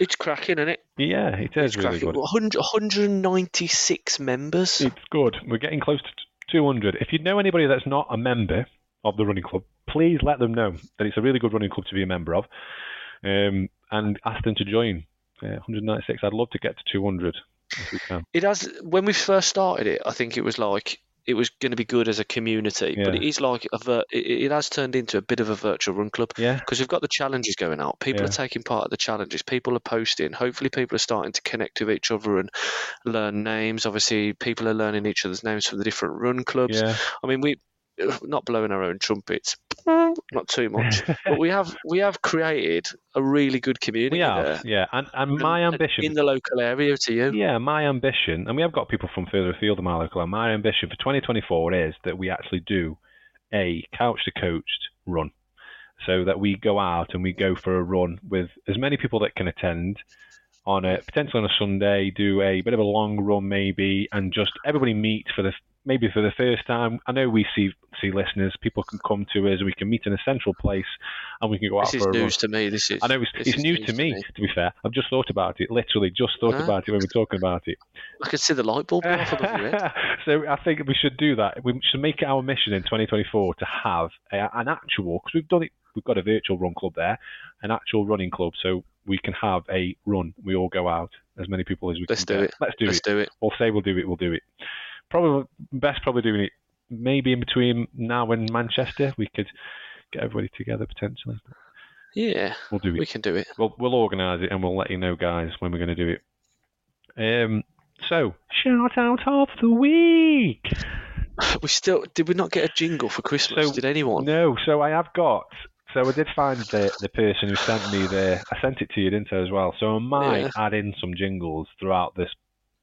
it's cracking, isn't it? Yeah, it is It's really cracking. good. 100, 196 members. It's good. We're getting close to 200. If you know anybody that's not a member of the running club, please let them know that it's a really good running club to be a member of, um, and ask them to join. Uh, 196. I'd love to get to 200 if we can. It has when we first started it. I think it was like it was going to be good as a community, but it is like a vir- it, it has turned into a bit of a virtual run club Yeah. because we've got the challenges going out. People Yeah. are taking part of the challenges. People are posting. Hopefully, people are starting to connect with each other and learn names. Obviously, people are learning each other's names from the different run clubs. Yeah. I mean, we not blowing our own trumpets, not too much, but we have we have created a really good community we have. there Yeah. And, and my and- ambition. in the local area to you. Yeah, my ambition, and we have got people from further afield than my local. area, My ambition for 2024 is that we actually do a couch to coached run, so that we go out and we go for a run with as many people that can attend on a potentially on a Sunday, do a bit of a long run maybe, and just everybody meet for the maybe for the first time. I know we see see listeners, people can come to us, we can meet in a central place, and we can go out This is for a run. news to me. This is. I know it's, it's new news to me, me. to be fair. I've just thought about it, literally just thought Ah. about it when we're talking about it. I can see the light bulb off above your head. so I think we should do that. We should make it our mission in 2024 to have a, an actual, because we've done it, we've got a virtual run club there, an actual running club, so we can have a run. We all go out, as many people as we can. Let's do get. it. Let's do it. Let's do it. We'll say we'll do it. We'll do it. Probably best, probably doing it maybe in between now and Manchester. We could get everybody together potentially. Yeah, We'll do it. we can do it. We'll we'll organise it and we'll let you know, guys, when we're going to do it. Um. So shout out of the week. We still did we not get a jingle for Christmas? So, did anyone? No. So I have got. So I did find the the person who sent me the. I sent it to you, didn't I, as well? So I might Yeah. add in some jingles throughout this.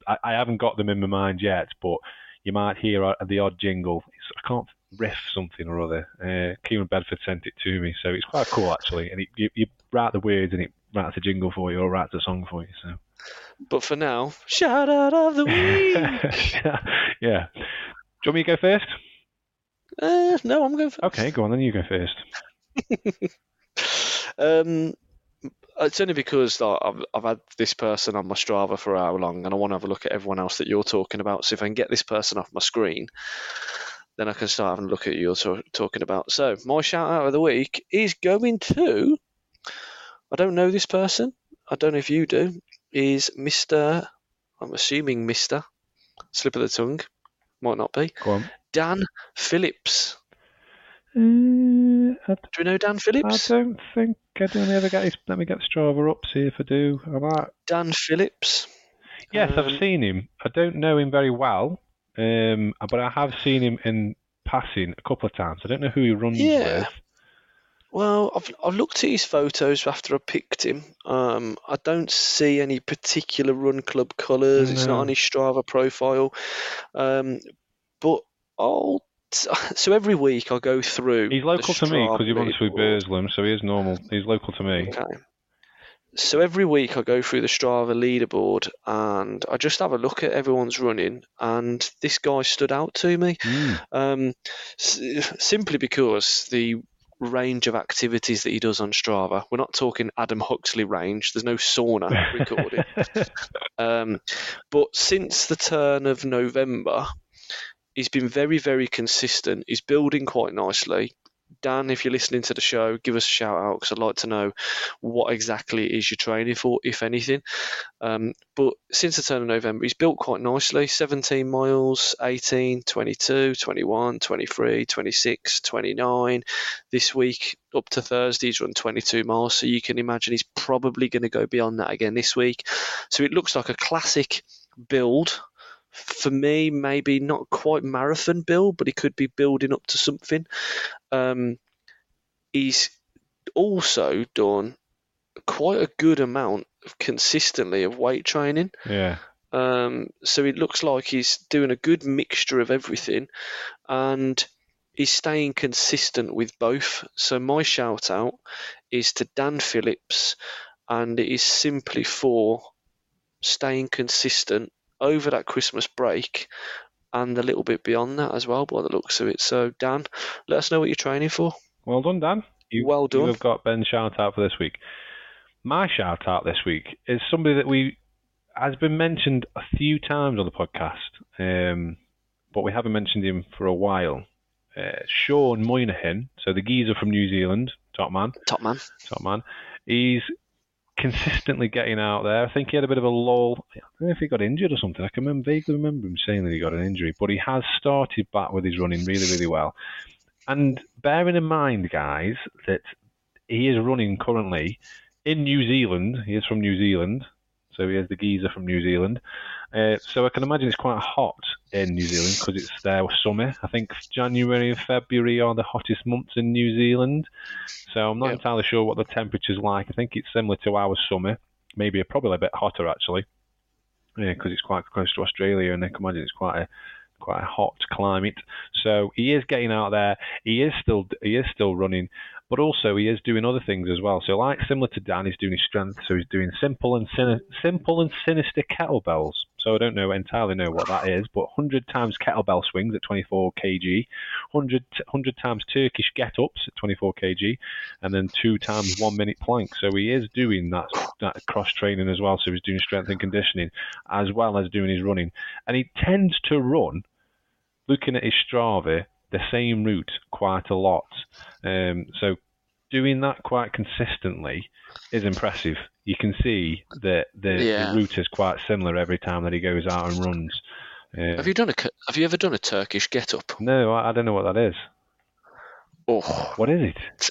I, I haven't got them in my mind yet, but you might hear the odd jingle. I can't riff something or other. Uh, Kieran Bedford sent it to me, so it's quite cool actually. And it, you, you write the words and it writes a jingle for you or writes a song for you. So. But for now, shout out of the week. yeah. Do you want me to go first? uh, no, I'm going for. Okay, go on then. You go first. Um, it's only because like, I've I've had this person on my Strava for how long, and I want to have a look at everyone else that you're talking about. So if I can get this person off my screen, then I can start having a look at you you're to- talking about. So my shout out of the week is going to. I don't know this person. I don't know if you do. Is Mister? I'm assuming Mister. Slip of the tongue. Might not be. Go on. Dan Phillips. Uh, I, Do you know Dan Phillips? I don't think I don't ever get his. Let me get Strava up. See if I do. I might. Dan Phillips. Yes, Um, I've seen him. I don't know him very well, um, but I have seen him in passing a couple of times. I don't know who he runs Yeah. with. Well, I've I've looked at his photos after I picked him. Um, I don't see any particular run club colours. It's not on his Strava profile. Um, but I'll so every week I go through. He's local to me because he runs through. Burslem, so he is normal. He's local to me. Okay. So every week I go through the Strava leaderboard and I just have a look at everyone's running, and this guy stood out to me. Mm. Um, s- simply because the range of activities that he does on Strava, we're not talking Adam Huxley range. There's no sauna recorded. Um, but since the turn of November, he's been very, very consistent. He's building quite nicely. Dan, if you're listening to the show, give us a shout out because I'd like to know what exactly it is you're training for, if anything. Um, but since the turn of November, he's built quite nicely 17 miles, 18, 22, 21, 23, 26, 29. This week, up to Thursday, he's run 22 miles. So you can imagine he's probably going to go beyond that again this week. So it looks like a classic build. For me, maybe not quite marathon build, but he could be building up to something. Um, he's also done quite a good amount of consistently of weight training. yeah. Um, so it looks like he's doing a good mixture of everything, and he's staying consistent with both. So my shout out is to Dan Phillips, and it is simply for staying consistent over that Christmas break and a little bit beyond that as well, by the looks of it. So Dan, let us know what you're training for. Well done, Dan. You, Well done. Have got Ben's shout out for this week. My shout out this week is somebody that we has been mentioned a few times on the podcast, um, but we haven't mentioned him for a while. Uh, Sean Moynihan, so the geezer from New Zealand, top man, Top man. top man. He's consistently getting out there. I think he had a bit of a lull. I don't know if he got injured or something. I can remember, vaguely remember him saying that he got an injury, but he has started back with his running really, really well. And bearing in mind, guys, that he is running currently in New Zealand. He is from New Zealand, so he is the geezer from New Zealand. Uh, so I can imagine it's quite hot in New Zealand because it's their summer. I think January and February are the hottest months in New Zealand. So I'm not entirely sure what the temperature's like. I think it's similar to our summer, maybe probably a bit hotter actually, because it's quite close to Australia, and I can imagine it's quite a quite a hot climate. So he is getting out there. He is still he is still running, but also he is doing other things as well. So like similar to Dan, he's doing his strength. So he's doing simple and sin- simple and sinister kettlebells. So I don't know entirely know what that is, but 100 times kettlebell swings at 24 kg, 100 100 times Turkish get-ups at 24 kg, and then two times one minute plank. So he is doing that that cross training as well. So he's doing strength and conditioning as well as doing his running, and he tends to run looking at his Strava, the same route quite a lot. Um, so doing that quite consistently is impressive. You can see that the, Yeah. the route is quite similar every time that he goes out and runs. Uh, Have you done a Have you ever done a Turkish get up? no, I, I don't know what that is. Oh, What is it?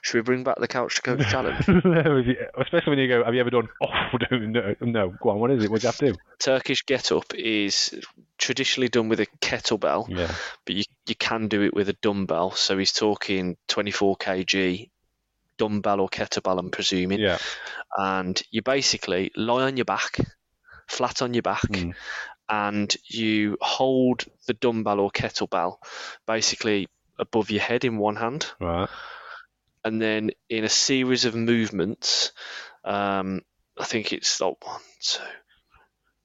should we bring back the couch to coach challenge? No, Especially when you go, have you ever done? Oh, no, no. Go on. What is it? What do you have to do? Turkish get up is traditionally done with a kettlebell, Yeah. but you you can do it with a dumbbell. So he's talking 24 kg dumbbell or kettlebell, I'm presuming. Yeah. and you basically lie on your back, flat on your back, Mm. and you hold the dumbbell or kettlebell basically above your head in one hand, Right. and then in a series of movements, um, I think it's like one, two.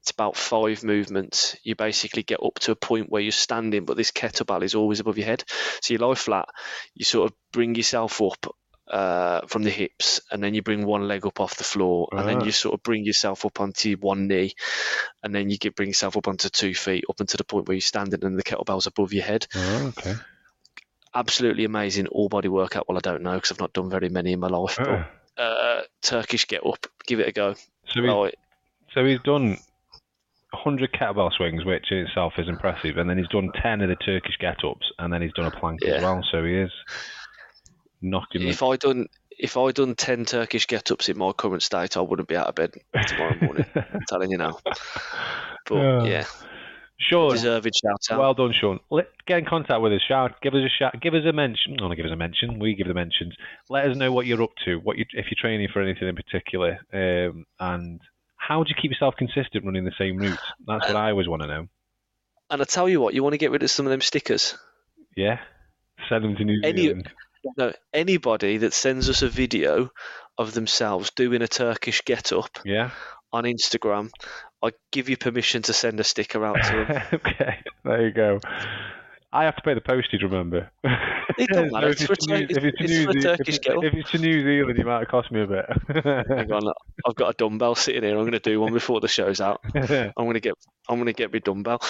It's about five movements. You basically get up to a point where you're standing, but this kettlebell is always above your head. So you lie flat, you sort of bring yourself up uh, from the hips, and then you bring one leg up off the floor, and then Ah. you sort of bring yourself up onto one knee, and then you get bring yourself up onto two feet, up until the point where you're standing, and the kettlebell's above your head. Oh, okay. Absolutely amazing all body workout. Well, I don't know because I've not done very many in my life, Oh. but uh, Turkish get up, give it a go. So so he's done 100 kettlebell swings, which in itself is impressive, and then he's done 10 of the Turkish get-ups, and then he's done a plank Yeah. as well. So he is knocking. The, If I done if I done ten Turkish get ups in my current state, I wouldn't be out of bed tomorrow morning. I'm telling you now. But Yeah. yeah, Sean, deserved shout out. well done, Sean. Let get in contact with us. Shout, give us a shout, give us a mention. No, not give us a mention. We give the mentions. Let us know what you're up to. What you, if you're training for anything in particular, um, and how do you keep yourself consistent running the same route? That's what I always want to know. and I tell you what, you want to get rid of some of them stickers. Yeah, send them to New Any- Zealand. No, anybody that sends us a video of themselves doing a Turkish get up Yeah. on Instagram, I give you permission to send a sticker out to them. okay, there you go. I have to pay the postage, remember? It don't matter, if it's for to New- if it's it's New Turkish if, girl. if it's to New Zealand, it might have cost me a bit. Hang on, I've got a dumbbell sitting here. I'm going to do one before the show's out. I'm going to get I'm going to get my dumbbell.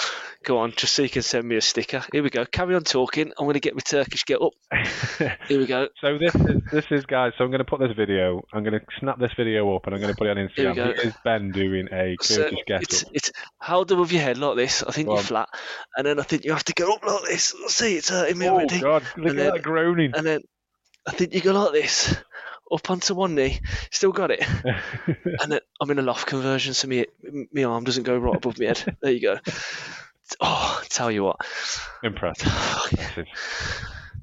Go on, just so you can send me a sticker. Here we go. Carry on talking. I'm going to get my Turkish get up. Here we go. so this is this is guys. So I'm going to put this video. I'm going to snap this video up and I'm going to put it on Here we Instagram. go. It is Ben doing a So Turkish get it's up. it's hold above your head like this. I think Go you're on. flat, and then I think you have to go up like this. See, it's hurting me Oh already. God! Look And at then- that groaning. And then I think you go like this, up onto one knee. Still got it. And then I'm in a loft conversion, so me my arm doesn't go right above my head. There you go. Oh, tell you what. Impressive. Impressive.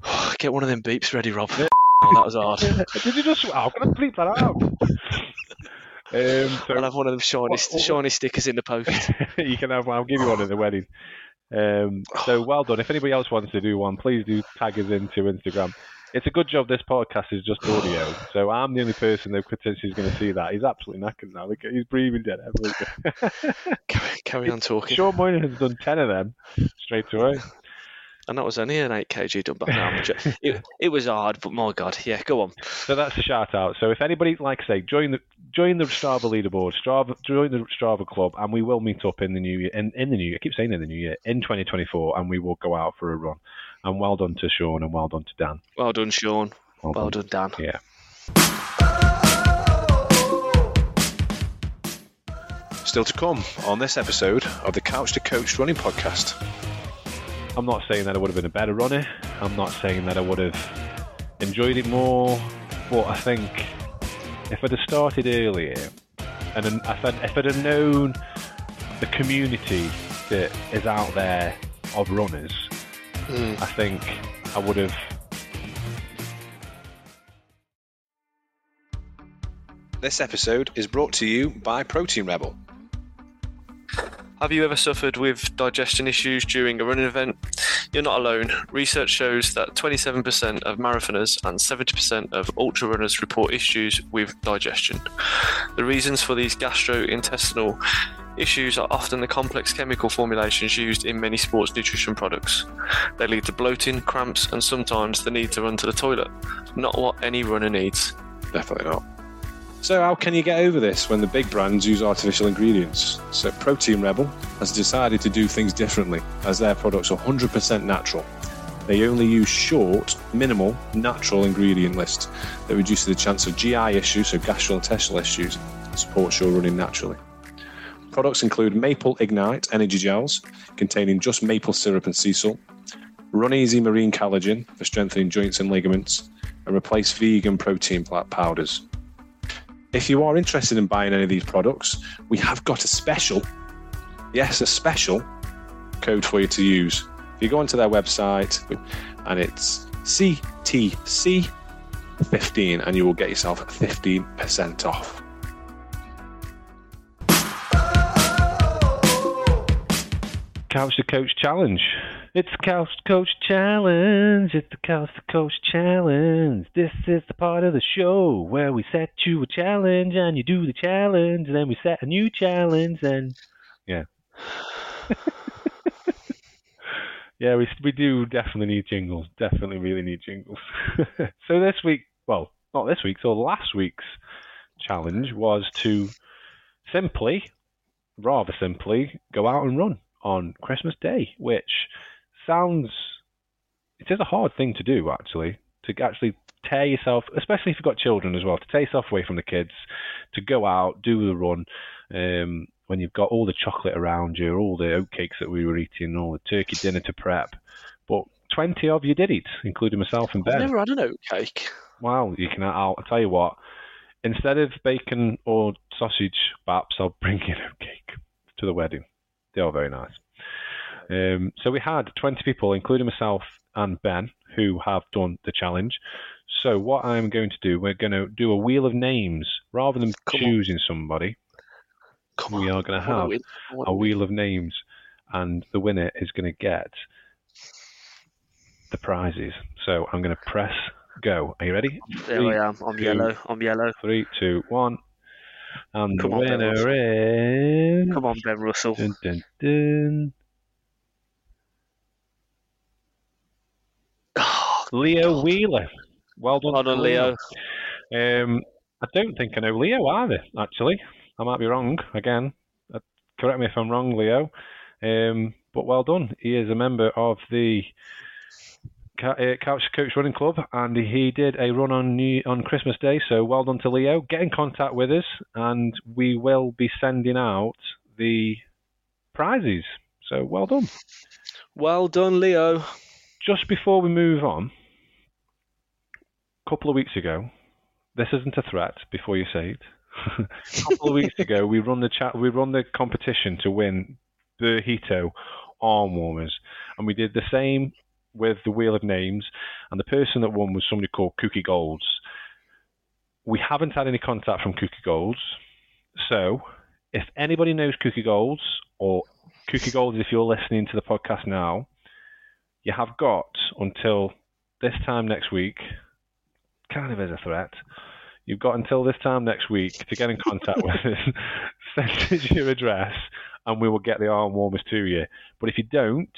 Get one of them beeps ready, Rob. Oh, that was hard. Did you just? Oh, I'm to bleep that out. um, so I'll have one of them shiny, What- what- shiny stickers in the post. you can have one. I'll give you one at the wedding. Um, so well done. If anybody else wants to do one, please do tag us into Instagram. It's a good job this podcast is just audio, so I'm the only person that potentially is going to see that. He's absolutely knackered now. Look, he's breathing dead carry, carry on talking. Sean Moynihan's done ten of them straight away. And that was only an 8 kg dumbbell. No, I'm it, it was hard, but my God. Yeah, go on. So that's a shout out. So if anybody, like I say, join the join the Strava leaderboard, Strava, join the Strava club, and we will meet up in the new year. In, in the new year, I keep saying in the new year, in 2024, and we will go out for a run. And well done to Sean, and well done to Dan. Well done, Sean. Well Well done. done, Dan. Yeah. Still to come on this episode of the Couch to Coach Running Podcast. I'm not saying that I would have been a better runner. I'm not saying that I would have enjoyed it more. But I think if I'd have started earlier, and if I'd, if I'd have known the community that is out there of runners, Mm. I think I would have. This episode is brought to you by Protein Rebel. Have you ever suffered with digestion issues during a running event? You're not alone. Research shows that 27% of marathoners and 70% of ultra runners report issues with digestion. The reasons for these gastrointestinal issues are often the complex chemical formulations used in many sports nutrition products. They lead to bloating, cramps, and sometimes the need to run to the toilet. Not what any runner needs. Definitely not. So, how can you get over this when the big brands use artificial ingredients? So, Protein Rebel has decided to do things differently as their products are 100% natural. They only use short, minimal, natural ingredient lists that reduces the chance of GI issues, so gastrointestinal issues, and supports your running naturally. Products include Maple Ignite energy gels containing just maple syrup and sea salt, Run Easy Marine Collagen for strengthening joints and ligaments, and replace vegan protein powders. If you are interested in buying any of these products, we have got a special, yes, a special code for you to use. If you go onto their website and it's CTC15 and you will get yourself 15% off. Couch to Coach Challenge. It's the Couch Coach Challenge. It's the Couch Coach Challenge. This is the part of the show where we set you a challenge and you do the challenge, and then we set a new challenge and yeah. yeah, we we do definitely need jingles. Definitely really need jingles. so this week, well, not this week, so last week's challenge was to simply, rather simply, go out and run on Christmas Day, which sounds it is a hard thing to do actually to actually tear yourself, especially if you've got children as well, to tear yourself away from the kids, to go out, do the run, um, when you've got all the chocolate around you, all the oatcakes that we were eating, all the turkey dinner to prep. But 20 of you did eat, including myself and Ben. I've never had an oatcake. Well, you can. I'll, I'll tell you what. Instead of bacon or sausage baps, I'll bring in a cake to the wedding. They are all very nice. Um, so we had 20 people, including myself and Ben, who have done the challenge. So what I'm going to do, we're going to do a wheel of names rather than Come on. choosing somebody. Come We on. are going to have win. I wanna a wheel of names, and the winner is going to get the prizes. So I'm going to press go. Are you ready? There Three, I am. I'm two, yellow. I'm yellow. Three, two, one. And Come the on, winner is. Come on, Ben Russell. Dun, dun, dun. Leo Wheeler. Well done, Well done, to Leo. Um, I don't think I know Leo either. Actually, I might be wrong again. Uh, correct me if I'm wrong, Leo. Um, but well done. He is a member of the uh, Couch Coach Running Club, and he did a run on New- on Christmas Day. So well done to Leo. Get in contact with us, and we will be sending out the prizes. So well done. Well done, Leo. Just before we move on, couple of weeks ago, this isn't a threat. Before you say it, a couple of weeks ago, we run the chat. We run the competition to win Heato arm warmers, and we did the same with the Wheel of Names. And the person that won was somebody called Cookie Golds. We haven't had any contact from Cookie Golds, so if anybody knows Cookie Golds or Cookie Golds, if you're listening to the podcast now, you have got until this time next week, kind of as a threat, you've got until this time next week to get in contact with us, send us your address, and we will get the arm warmers to you. But if you don't,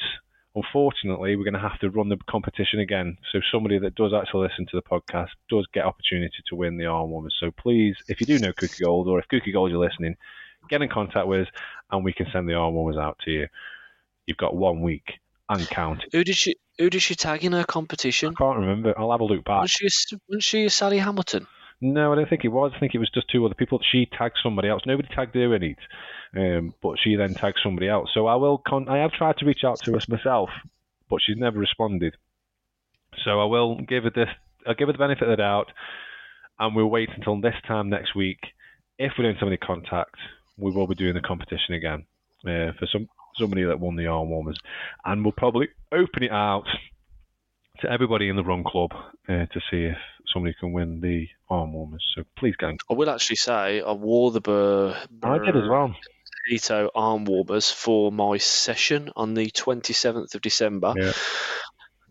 unfortunately, we're going to have to run the competition again. So somebody that does actually listen to the podcast does get opportunity to win the arm warmers. So please, if you do know Cookie Gold, or if Cookie Gold you're listening, get in contact with us, and we can send the arm warmers out to you. You've got one week and count. Who did she? Who did she tag in her competition? I can't remember. I'll have a look back. Was she? Was she Sally Hamilton? No, I don't think it was. I think it was just two other people. She tagged somebody else. Nobody tagged her in it. Um, but she then tagged somebody else. So I will. Con- I have tried to reach out to her myself, but she's never responded. So I will give her this. I'll give her the benefit of the doubt, and we'll wait until this time next week. If we don't have any contact, we will be doing the competition again uh, for some somebody that won the arm warmers, and we'll probably open it out to everybody in the run club uh, to see if somebody can win the arm warmers. So please go. I will actually say I wore the Bur- I did as well. brrHeato arm warmers for my session on the 27th of December. Yeah.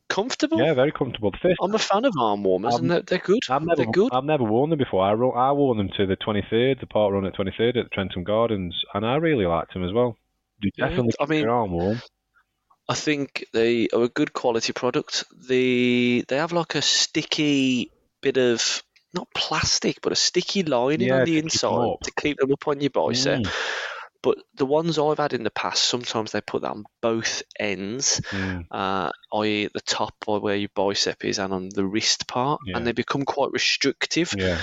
Comfortable. Yeah, very comfortable. First I'm a fan of arm warmers, Um, and they're, they're good. I've never, they're good. I've never worn them before. I, ro- I wore them to the 23rd, the park run at 23rd at Trentham Gardens, and I really liked them as well. They definitely I mean- arm warm. I think they are a good quality product. The they have like a sticky bit of not plastic, but a sticky lining Yeah, on the inside to keep them up on your bicep. Mm, But the ones I've had in the past, sometimes they put that on both ends, mm. uh, i.e. the top by where your bicep is and on the wrist part, Yeah. and they become quite restrictive. Yeah,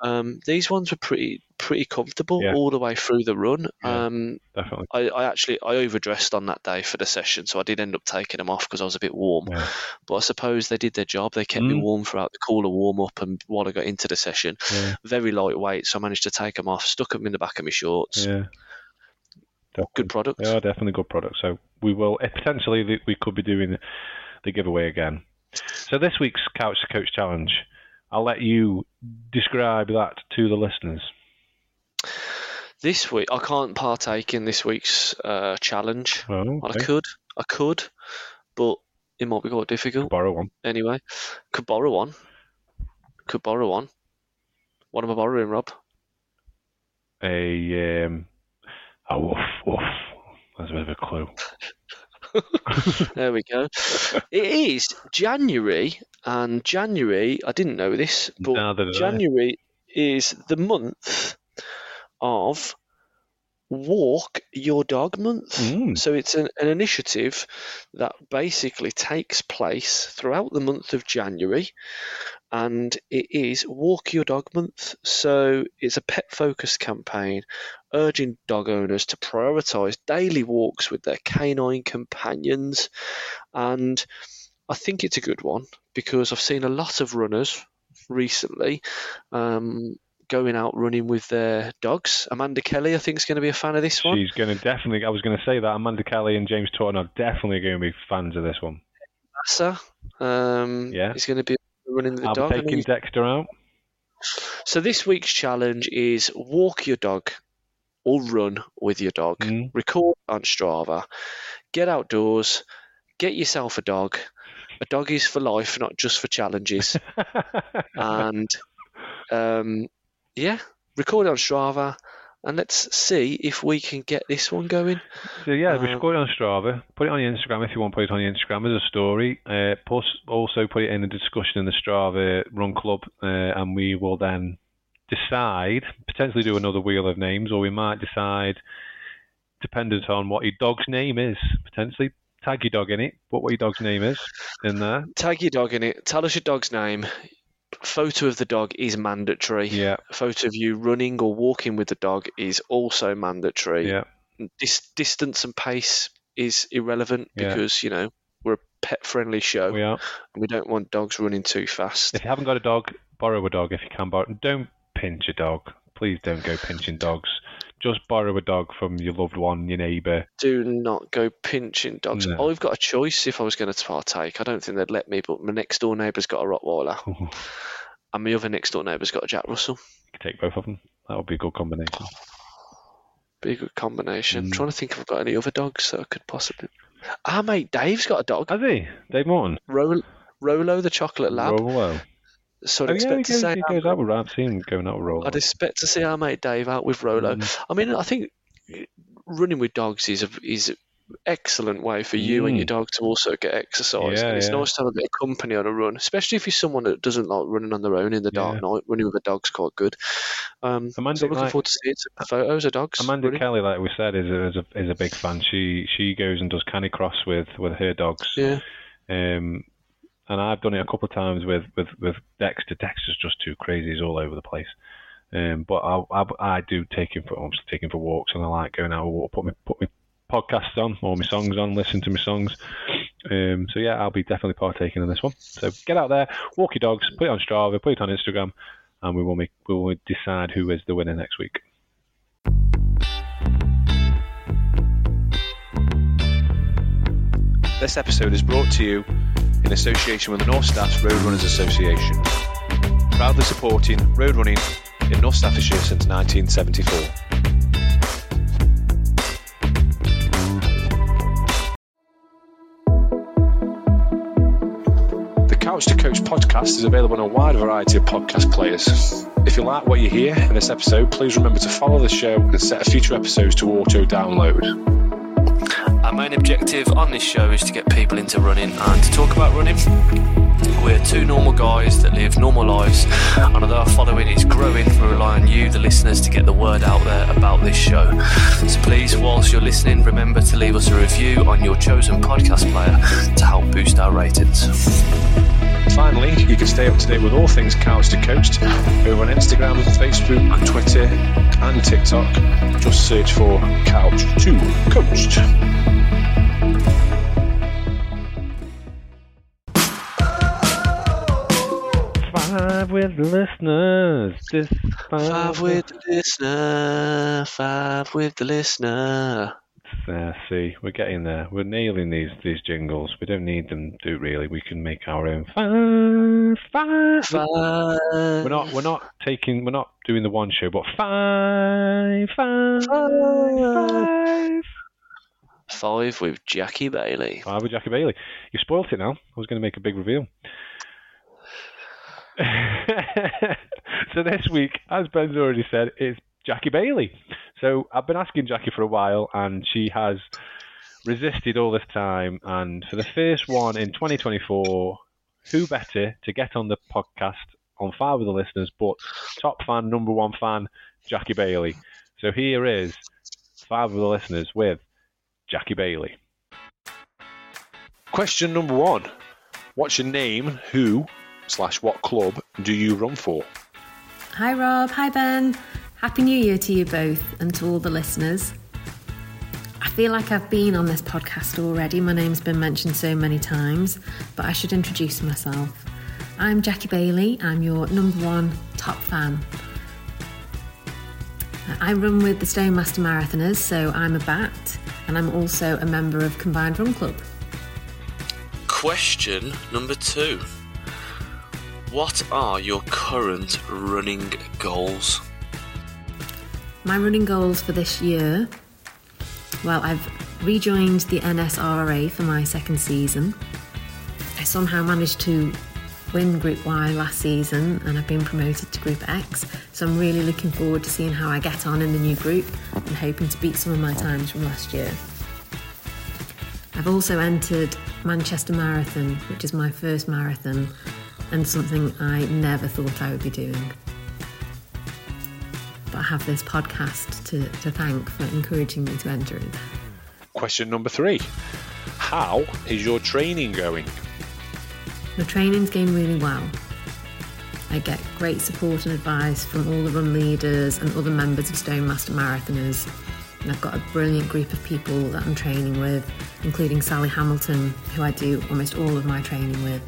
Um, these ones were pretty pretty comfortable Yeah. all the way through the run. Yeah. Um, definitely. I, I actually I overdressed on that day for the session, so I did end up taking them off because I was a bit warm. Yeah. But I suppose they did their job. They kept me Mm. warm throughout the cooler warm up and while I got into the session. Very lightweight, so I managed to take them off, stuck them in the back of my shorts. Yeah. Definitely. Good product. Are definitely good products. So we will eh, potentially we could be doing the giveaway again. So this week's Couch to Coach Challenge, I'll let you describe that to the listeners. This week I can't partake in this week's uh, challenge. Oh, I could, I could, but it might be quite difficult. borrow one. Anyway, could borrow one. Could borrow one. What am I borrowing, Rob? A um, oh, woof, woof. That's a bit of a clue. There we go. It is January, and January, I didn't know this, but Neither did I. January is the month of Walk Your Dog Month. Mm. So it's an, an initiative that basically takes place throughout the month of January, and it is Walk Your Dog Month. So it's a pet focused campaign urging dog owners to prioritise daily walks with their canine companions. And I think it's a good one because I've seen a lot of runners recently um, going out running with their dogs. Amanda Kelly, I think, is going to be a fan of this one. She's going to definitely. I was going to say that Amanda Kelly and James Taunton are definitely going to be fans of this one. Massa, um, Yeah. he's going to be running the I'll dog. and taking Dexter out. So this week's challenge is walk your dog or run with your dog. Mm. Record on Strava. Get outdoors. Get yourself a dog. A dog is for life, not just for challenges. and um, yeah, record it on Strava, and let's see if we can get this one going. So yeah, Um, go it on Strava. Put it on your Instagram if you want to put it on your Instagram as a story. Uh, plus, also put it in a discussion in the Strava Run Club, uh, and we will then decide potentially do another wheel of names, or we might decide, dependent on what your dog's name is, potentially tag your dog in it. Put what your dog's name is in there. Tag your dog in it. Tell us your dog's name. Photo of the dog is mandatory. Yeah, A photo of you running or walking with the dog is also mandatory. yeah, Dis- distance and pace is irrelevant Yeah. because you know we're a pet-friendly show we are. and we don't want dogs running too fast. If you haven't got a dog, borrow a dog if you can. Borrow. Don't pinch a dog. Please don't go pinching dogs. Just borrow a dog from your loved one, your neighbour. Do not go pinching dogs. No. I've got a choice if I was going to partake. I don't think they'd let me, but my next door neighbour's got a Rottweiler and my other next door neighbour's got a Jack Russell. You could take both of them. That would be a good combination. Be a good combination. I'm Mm. trying to think if I've got any other dogs that I could possibly. Ah, mate, Dave's got a dog. Has he? Dave Morton? Rolo, Rolo the chocolate lab. Rolo. So I'd Oh, yeah, expect he to goes, say he goes out with I've seen him going out with Rolo. I'd expect to see our mate Dave out with Rolo. Mm. I mean, I think running with dogs is a is an excellent way for you and Mm. your dog to also get exercise. Yeah, and it's yeah. nice to have a bit of company on a run, especially if you're someone that doesn't like running on their own in the dark Yeah. night. Running with a dog's quite good. Um, Amanda, so I'm looking like- forward to seeing some photos of dogs. Amanda running. Kelly, like we said, is a, is a is a big fan. She she goes and does canicross with with her dogs. Yeah, Um, and I've done it a couple of times with, with, with Dexter. Dexter's just too crazy. He's all over the place. Um, but I, I, I do take him for obviously take for walks, and I like going out. Or put me put me podcasts on or my songs on, listen to my songs. Um, so yeah, I'll be definitely partaking in this one. So get out there, walk your dogs, put it on Strava, put it on Instagram, and we will make we will decide who is the winner next week. This episode is brought to you in association with the North Staffs Road Runners Association, proudly supporting road running in North Staffordshire since 1974. The Couch to Coach podcast is available on a wide variety of podcast players. If you like what you hear in this episode, please remember to follow the show and set future episodes to auto download. Uh, our main objective on this show is to get people into running and to talk about running. We're two normal guys that live normal lives, and although our following is growing, we rely on you, the listeners, to get the word out there about this show. So please, whilst you're listening, remember to leave us a review on your chosen podcast player to help boost our ratings. Finally, you can stay up to date with all things Couch to Coached over on Instagram, Facebook, Twitter, and TikTok. Just search for Couch to Coached. Five with the listeners. This Five with the listener, five with the listener. Uh, see, we're getting there. We're nailing these these jingles. We don't need them to really. We can make our own. Five, five. Five. We're not. We're not taking. We're not doing the one show, but five, five, five. Five with Jackie Bailey. Five with Jackie Bailey. You spoilt it now. I was going to make a big reveal. so this week, as Ben's already said, it's Jackie Bailey. So I've been asking Jackie for a while, and she has resisted all this time. And for the first one in 2024, who better to get on the podcast on Five with the listeners, but top fan, number one fan, Jackie Bailey. So here is Five with the listeners with Jackie Bailey. Question number one What's your name? Who slash what club do you run for? Hi, Rob. Hi, Ben. Happy New Year to you both and to all the listeners. I feel like I've been on this podcast already. My name's been mentioned so many times, but I should introduce myself. I'm Jackie Bailey. I'm your number one top fan. I run with the Stone Master Marathoners, so I'm a bat, and I'm also a member of Combined Run Club. Question number two What are your current running goals? My running goals for this year well, I've rejoined the NSRA for my second season. I somehow managed to win Group Y last season and I've been promoted to Group X, so I'm really looking forward to seeing how I get on in the new group and hoping to beat some of my times from last year. I've also entered Manchester Marathon, which is my first marathon and something I never thought I would be doing. I have this podcast to, to thank for encouraging me to enter it. Question number three How is your training going? The training's going really well. I get great support and advice from all the run leaders and other members of Stone Master Marathoners. And I've got a brilliant group of people that I'm training with, including Sally Hamilton, who I do almost all of my training with.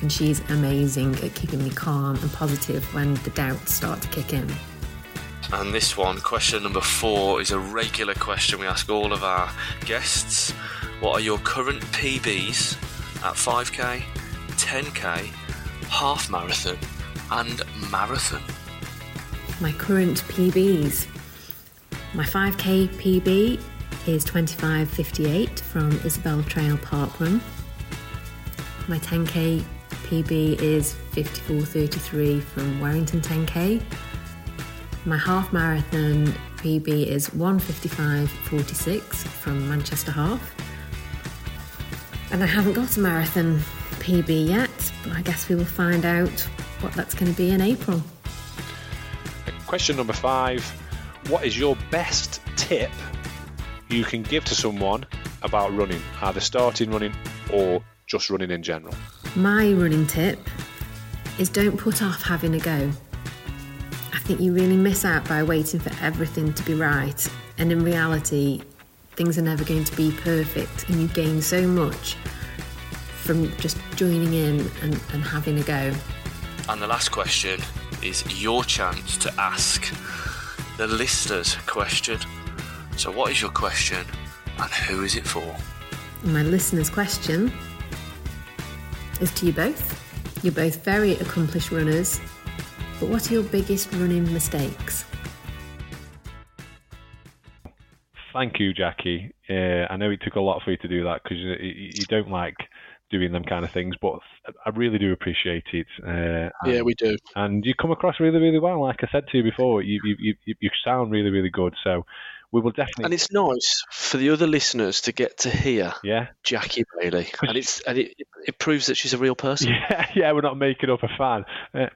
And she's amazing at keeping me calm and positive when the doubts start to kick in. And this one, question number four, is a regular question we ask all of our guests. What are your current PBs at 5k, 10k, half marathon, and marathon? My current PBs. My 5k PB is 25.58 from Isabel Trail Parkrun. My 10k PB is 54.33 from Warrington 10k. My half marathon PB is 155.46 from Manchester Half. And I haven't got a marathon PB yet, but I guess we will find out what that's going to be in April. Question number five What is your best tip you can give to someone about running, either starting running or just running in general? My running tip is don't put off having a go. Think you really miss out by waiting for everything to be right. And in reality, things are never going to be perfect, and you gain so much from just joining in and, and having a go. And the last question is your chance to ask the listeners question. So, what is your question and who is it for? My listener's question is to you both. You're both very accomplished runners, but what are your biggest running mistakes? Thank you, Jackie. Uh, I know it took a lot for you to do that because you, you don't like doing them kind of things, but I really do appreciate it. Uh, Yeah, we do. and you come across really, really well. Like I said to you before, you you, you, you sound really, really good. So we will definitely, And it's nice for the other listeners to get to hear yeah, Jackie Bailey, and it's and it, it proves that she's a real person. yeah, yeah. We're not making up a fan. Uh,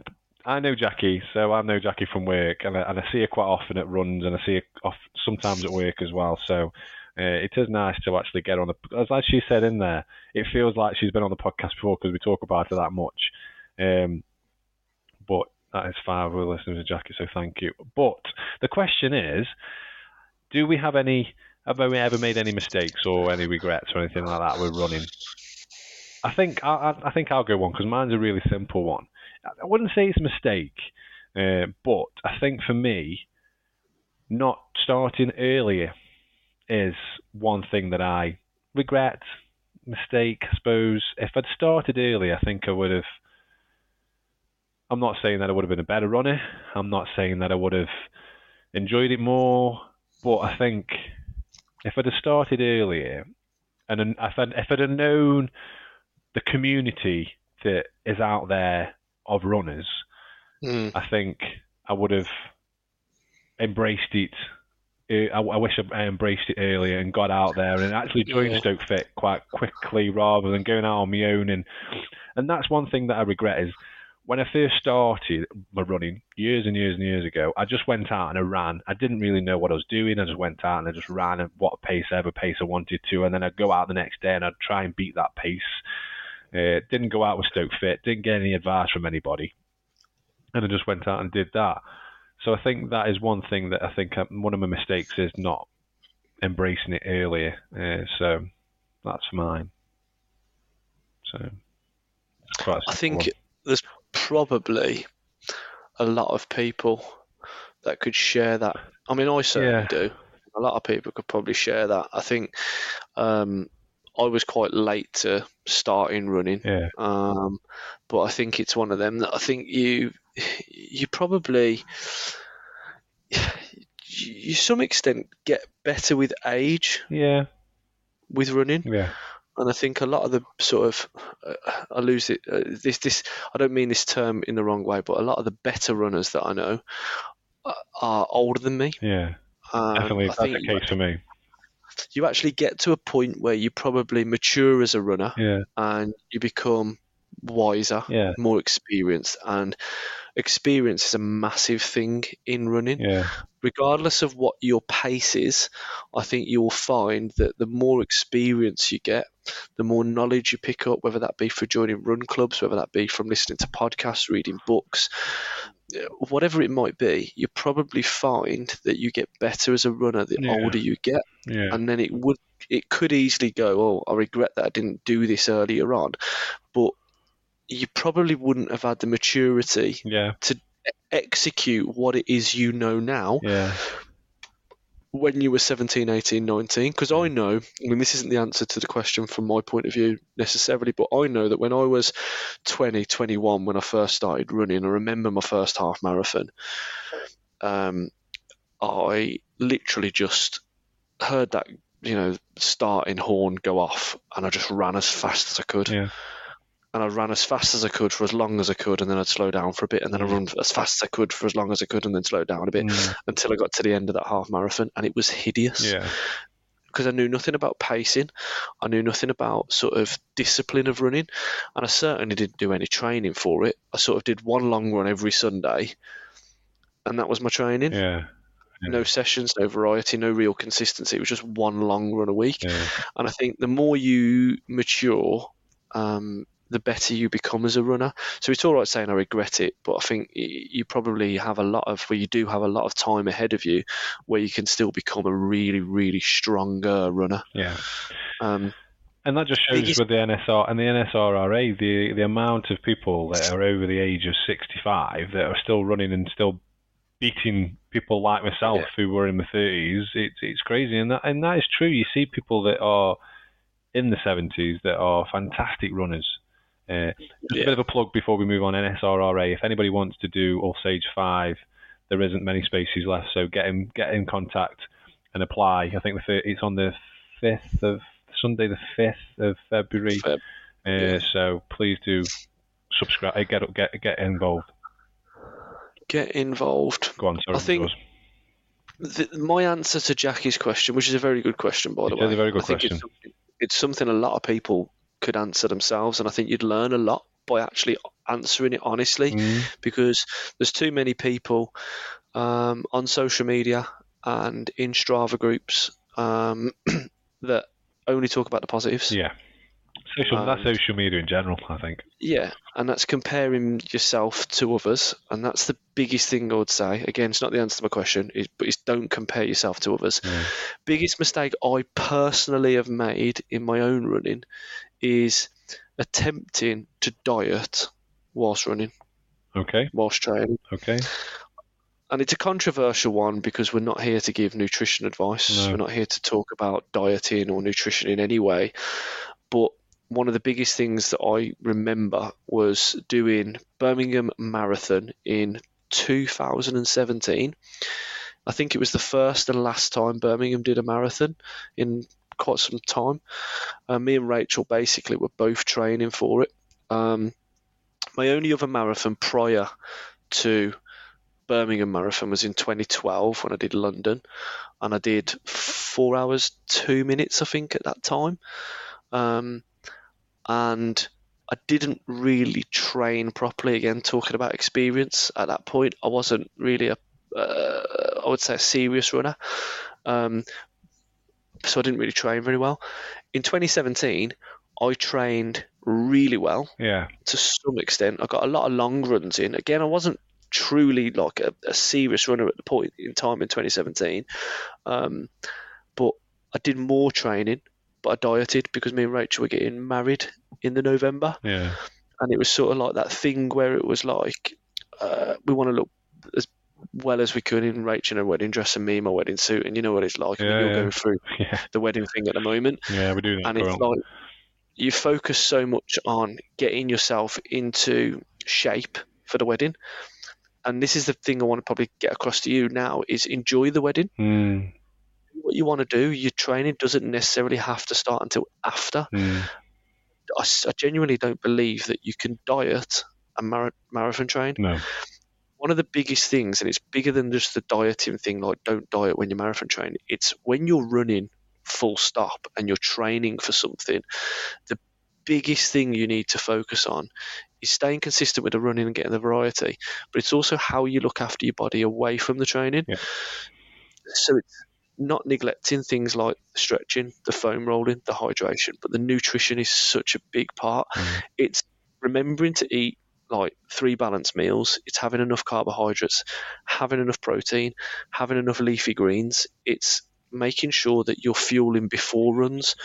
I know Jackie, so I know Jackie from work, and I, and I see her quite often at runs, and I see her off sometimes at work as well. So uh, it is nice to actually get on the, as as she said in there, it feels like she's been on the podcast before because we talk about her that much. Um, but that is fine. We're listening to Jackie, so thank you. But the question is, do we have any? Have we ever made any mistakes or any regrets or anything like that? We're running. I think I- I think I'll go one because mine's a really simple one. I wouldn't say it's a mistake, uh, but I think for me, not starting earlier is one thing that I regret. Mistake, I suppose. If I'd started earlier, I think I would have. I'm not saying that I would have been a better runner. I'm not saying that I would have enjoyed it more. But I think if I'd have started earlier, and if I'd, if I'd have known the community that is out there of runners, Mm. I think I would have embraced it. eh, I, I wish I embraced it earlier and got out there and actually joined Yeah. Stoke Fit quite quickly rather than going out on my own. And and that's one thing that I regret is when I first started my running years and years and years ago, I just went out and I ran. I didn't really know what I was doing. I just went out and I just ran at what pace ever pace I wanted to, and then I'd go out the next day and I'd try and beat that pace. Uh, didn't go out with Stoke Fit. Didn't get any advice from anybody, and I just went out and did that. So I think that is one thing that I think um, one of my mistakes is not embracing it earlier. Uh, so that's mine. So I think one. there's probably a lot of people that could share that. I mean, I certainly Yeah. do. A lot of people could probably share that. I think um, I was quite late to starting running, yeah, um, but I think it's one of them that I think you you probably you to some extent get better with age yeah, with running yeah, and I think a lot of the sort of uh, I lose it. Uh, this this I don't mean this term in the wrong way, but a lot of the better runners that I know uh, are older than me. yeah. And Definitely, that's the case for me. You actually get to a point where you probably mature as a runner Yeah, and you become wiser, yeah, more experienced, and experience is a massive thing in running. yeah, regardless of what your pace is, I think you'll find that the more experience you get, the more knowledge you pick up, whether that be for joining run clubs, whether that be from listening to podcasts, reading books, Uh, whatever it might be, you probably find that you get better as a runner the Yeah. older you get, yeah, and then it would it could easily go, oh, I regret that I didn't do this earlier on, but you probably wouldn't have had the maturity yeah, to execute what it is you know now. Yeah, when you were 17, 18, 19? Because I know, I mean, this isn't the answer to the question from my point of view necessarily, but I know that when I was 20, 21, when I first started running, I remember my first half marathon. Um, I literally just heard that, you know, starting horn go off, and I just ran as fast as I could. yeah, And I ran as fast as I could for as long as I could, and then I'd slow down for a bit, and then I'd run as fast as I could for as long as I could, and then slow down a bit Mm, until I got to the end of that half marathon, and it was hideous yeah, because I knew nothing about pacing. I knew nothing about sort of discipline of running, and I certainly didn't do any training for it. I sort of did one long run every Sunday, and that was my training. yeah, No sessions, no variety, no real consistency. It was just one long run a week. yeah, And I think the more you mature, um, the better you become as a runner. So it's all right saying I regret it, but I think you probably have a lot of where you do have a lot of time ahead of you where you can still become a really, really stronger runner. Yeah. Um, and that just shows with the NSR and the NSRRA the the amount of people that are over the age of 65 that are still running and still beating people like myself yeah. who were in the 30s. It's it's crazy, and that and that is true. You see people that are in the 70s that are fantastic runners. Uh, just yeah. a bit of a plug before we move on. NSRRA. If anybody wants to do All Stage Five, there isn't many spaces left, so get in get in contact and apply. I think the it's on the fifth of Sunday, the fifth of February. Feb. Uh, yeah. So please do subscribe. Get up. get get involved. Get involved. Go on. Sorry, I think the, my answer to Jackie's question, which is a very good question, by the it way, is a very good question. It's it's something a lot of people could answer themselves, and I think you'd learn a lot by actually answering it honestly, mm. because there's too many people um, on social media and in Strava groups um, that only talk about the positives. Yeah. Social, and, that's social media in general, I think. Yeah, and that's comparing yourself to others, and that's the biggest thing I would say. Again, it's not the answer to my question, but it's don't compare yourself to others. Yeah. Biggest mistake I personally have made in my own running is attempting to diet whilst running. Okay. Whilst training. Okay and it's a controversial one because we're not here to give nutrition advice. No. We're not here to talk about dieting or nutrition in any way. But one of the biggest things that I remember was doing Birmingham Marathon in 2017. I think it was the first and last time Birmingham did a marathon in quite some time. Uh, me and Rachel basically were both training for it. Um, my only other marathon prior to Birmingham Marathon was in 2012 when I did London, and I did four hours two minutes, I think, at that time. Um, and I didn't really train properly. Again, talking about experience at that point, I wasn't really a, uh, I would say, a serious runner. Um, so I didn't really train very well. In 2017, I trained really well. Yeah. To some extent, I got a lot of long runs in. Again, I wasn't truly like a, a, serious runner at the point in time in 2017. Um, but I did more training, but I dieted because me and Rachel were getting married in the November. Yeah. And it was sort of like that thing where it was like, uh, we want to look well as we could in Rachel her wedding dress and me in my wedding suit. And you know what it's like. Yeah, I mean, you're yeah. going through yeah. the wedding thing at the moment. Yeah, doing that. And it's like, you focus so much on getting yourself into shape for the wedding and this is the thing I want to probably get across to you now is enjoy the wedding. Mm. What you want to do, your training doesn't necessarily have to start until after. Mm. I, I, genuinely don't believe that you can diet and mar- marathon train. No. One of the biggest things, and it's bigger than just the dieting thing, like don't diet when you're marathon training. It's when you're running full stop and you're training for something. The biggest thing you need to focus on is staying consistent with the running and getting the variety, but it's also how you look after your body away from the training. Yeah. So it's not neglecting things like stretching, the foam rolling, the hydration, but the nutrition is such a big part. Mm. It's remembering to eat like three balanced meals. It's having enough carbohydrates, having enough protein, having enough leafy greens. It's making sure that you're fueling before runs,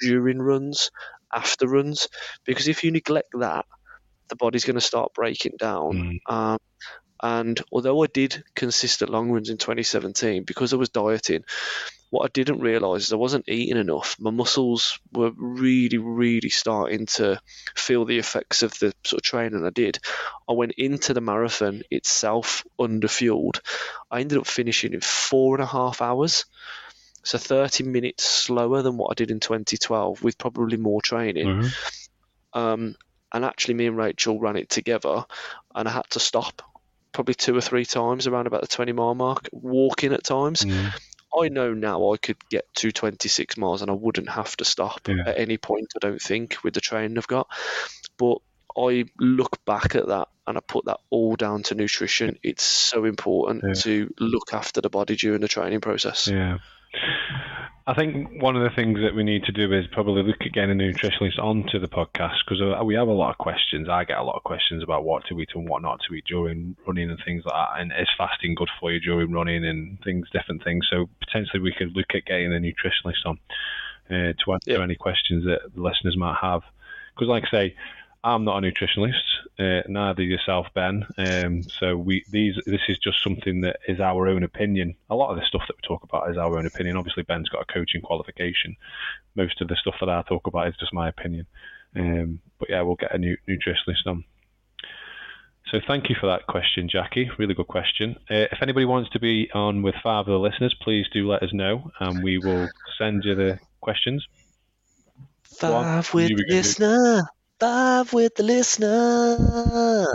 during runs, after runs, because if you neglect that, the body's going to start breaking down. Mm. Um, and although I did consistent long runs in 2017, because I was dieting, what I didn't realize is I wasn't eating enough. My muscles were really, really starting to feel the effects of the sort of training I did. I went into the marathon itself under fueled. I ended up finishing in four and a half hours. So 30 minutes slower than what I did in 2012 with probably more training. Mm-hmm. Um, and actually, me and Rachel ran it together, and I had to stop probably two or three times around about the 20 mile mark, walking at times. Mm. I know now I could get to 26 miles and I wouldn't have to stop yeah. at any point, I don't think, with the training I've got. But I look back at that and I put that all down to nutrition. It's so important yeah. to look after the body during the training process. Yeah. I think one of the things that we need to do is probably look at getting a nutritionist onto the podcast because we have a lot of questions. I get a lot of questions about what to eat and what not to eat during running and things like that. And is fasting good for you during running and things, different things. So potentially we could look at getting a nutritionist on uh, to answer yep. any questions that the listeners might have. Because, like I say, I'm not a nutritionist, uh, neither yourself, Ben. Um, so we these this is just something that is our own opinion. A lot of the stuff that we talk about is our own opinion. Obviously, Ben's got a coaching qualification. Most of the stuff that I talk about is just my opinion. Um, but yeah, we'll get a new nutritionist on. So thank you for that question, Jackie. Really good question. Uh, if anybody wants to be on with five of the listeners, please do let us know, and we will send you the questions. Five with listener. Five with the listener.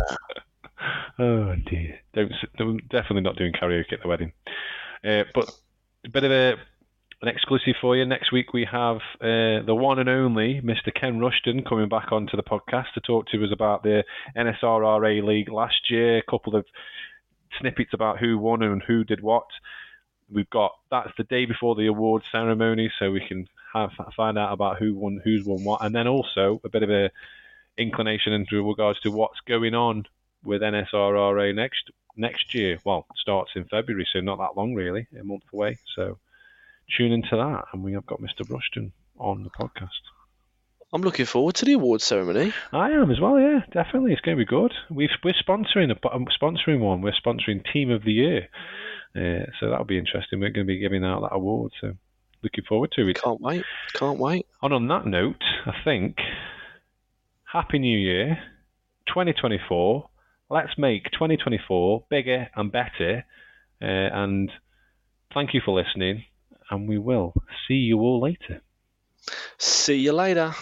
oh dear! Don't, definitely not doing karaoke at the wedding. Uh, but a bit of a, an exclusive for you. Next week we have uh, the one and only Mr. Ken Rushton coming back onto the podcast to talk to us about the NSRRA League last year. A couple of snippets about who won and who did what. We've got that's the day before the award ceremony, so we can have find out about who won, who's won what, and then also a bit of a inclination into regards to what's going on with NSRRA next next year. Well, starts in February, so not that long really, a month away. So tune into that, and we have got Mr. Rushton on the podcast. I'm looking forward to the award ceremony. I am as well. Yeah, definitely. It's going to be good. we are sponsoring a um, sponsoring one. We're sponsoring Team of the Year, uh, so that'll be interesting. We're going to be giving out that award. So looking forward to it. Can't wait. Can't wait. And on that note, I think Happy New Year, 2024. Let's make 2024 bigger and better. Uh, and thank you for listening. And we will see you all later. See you later.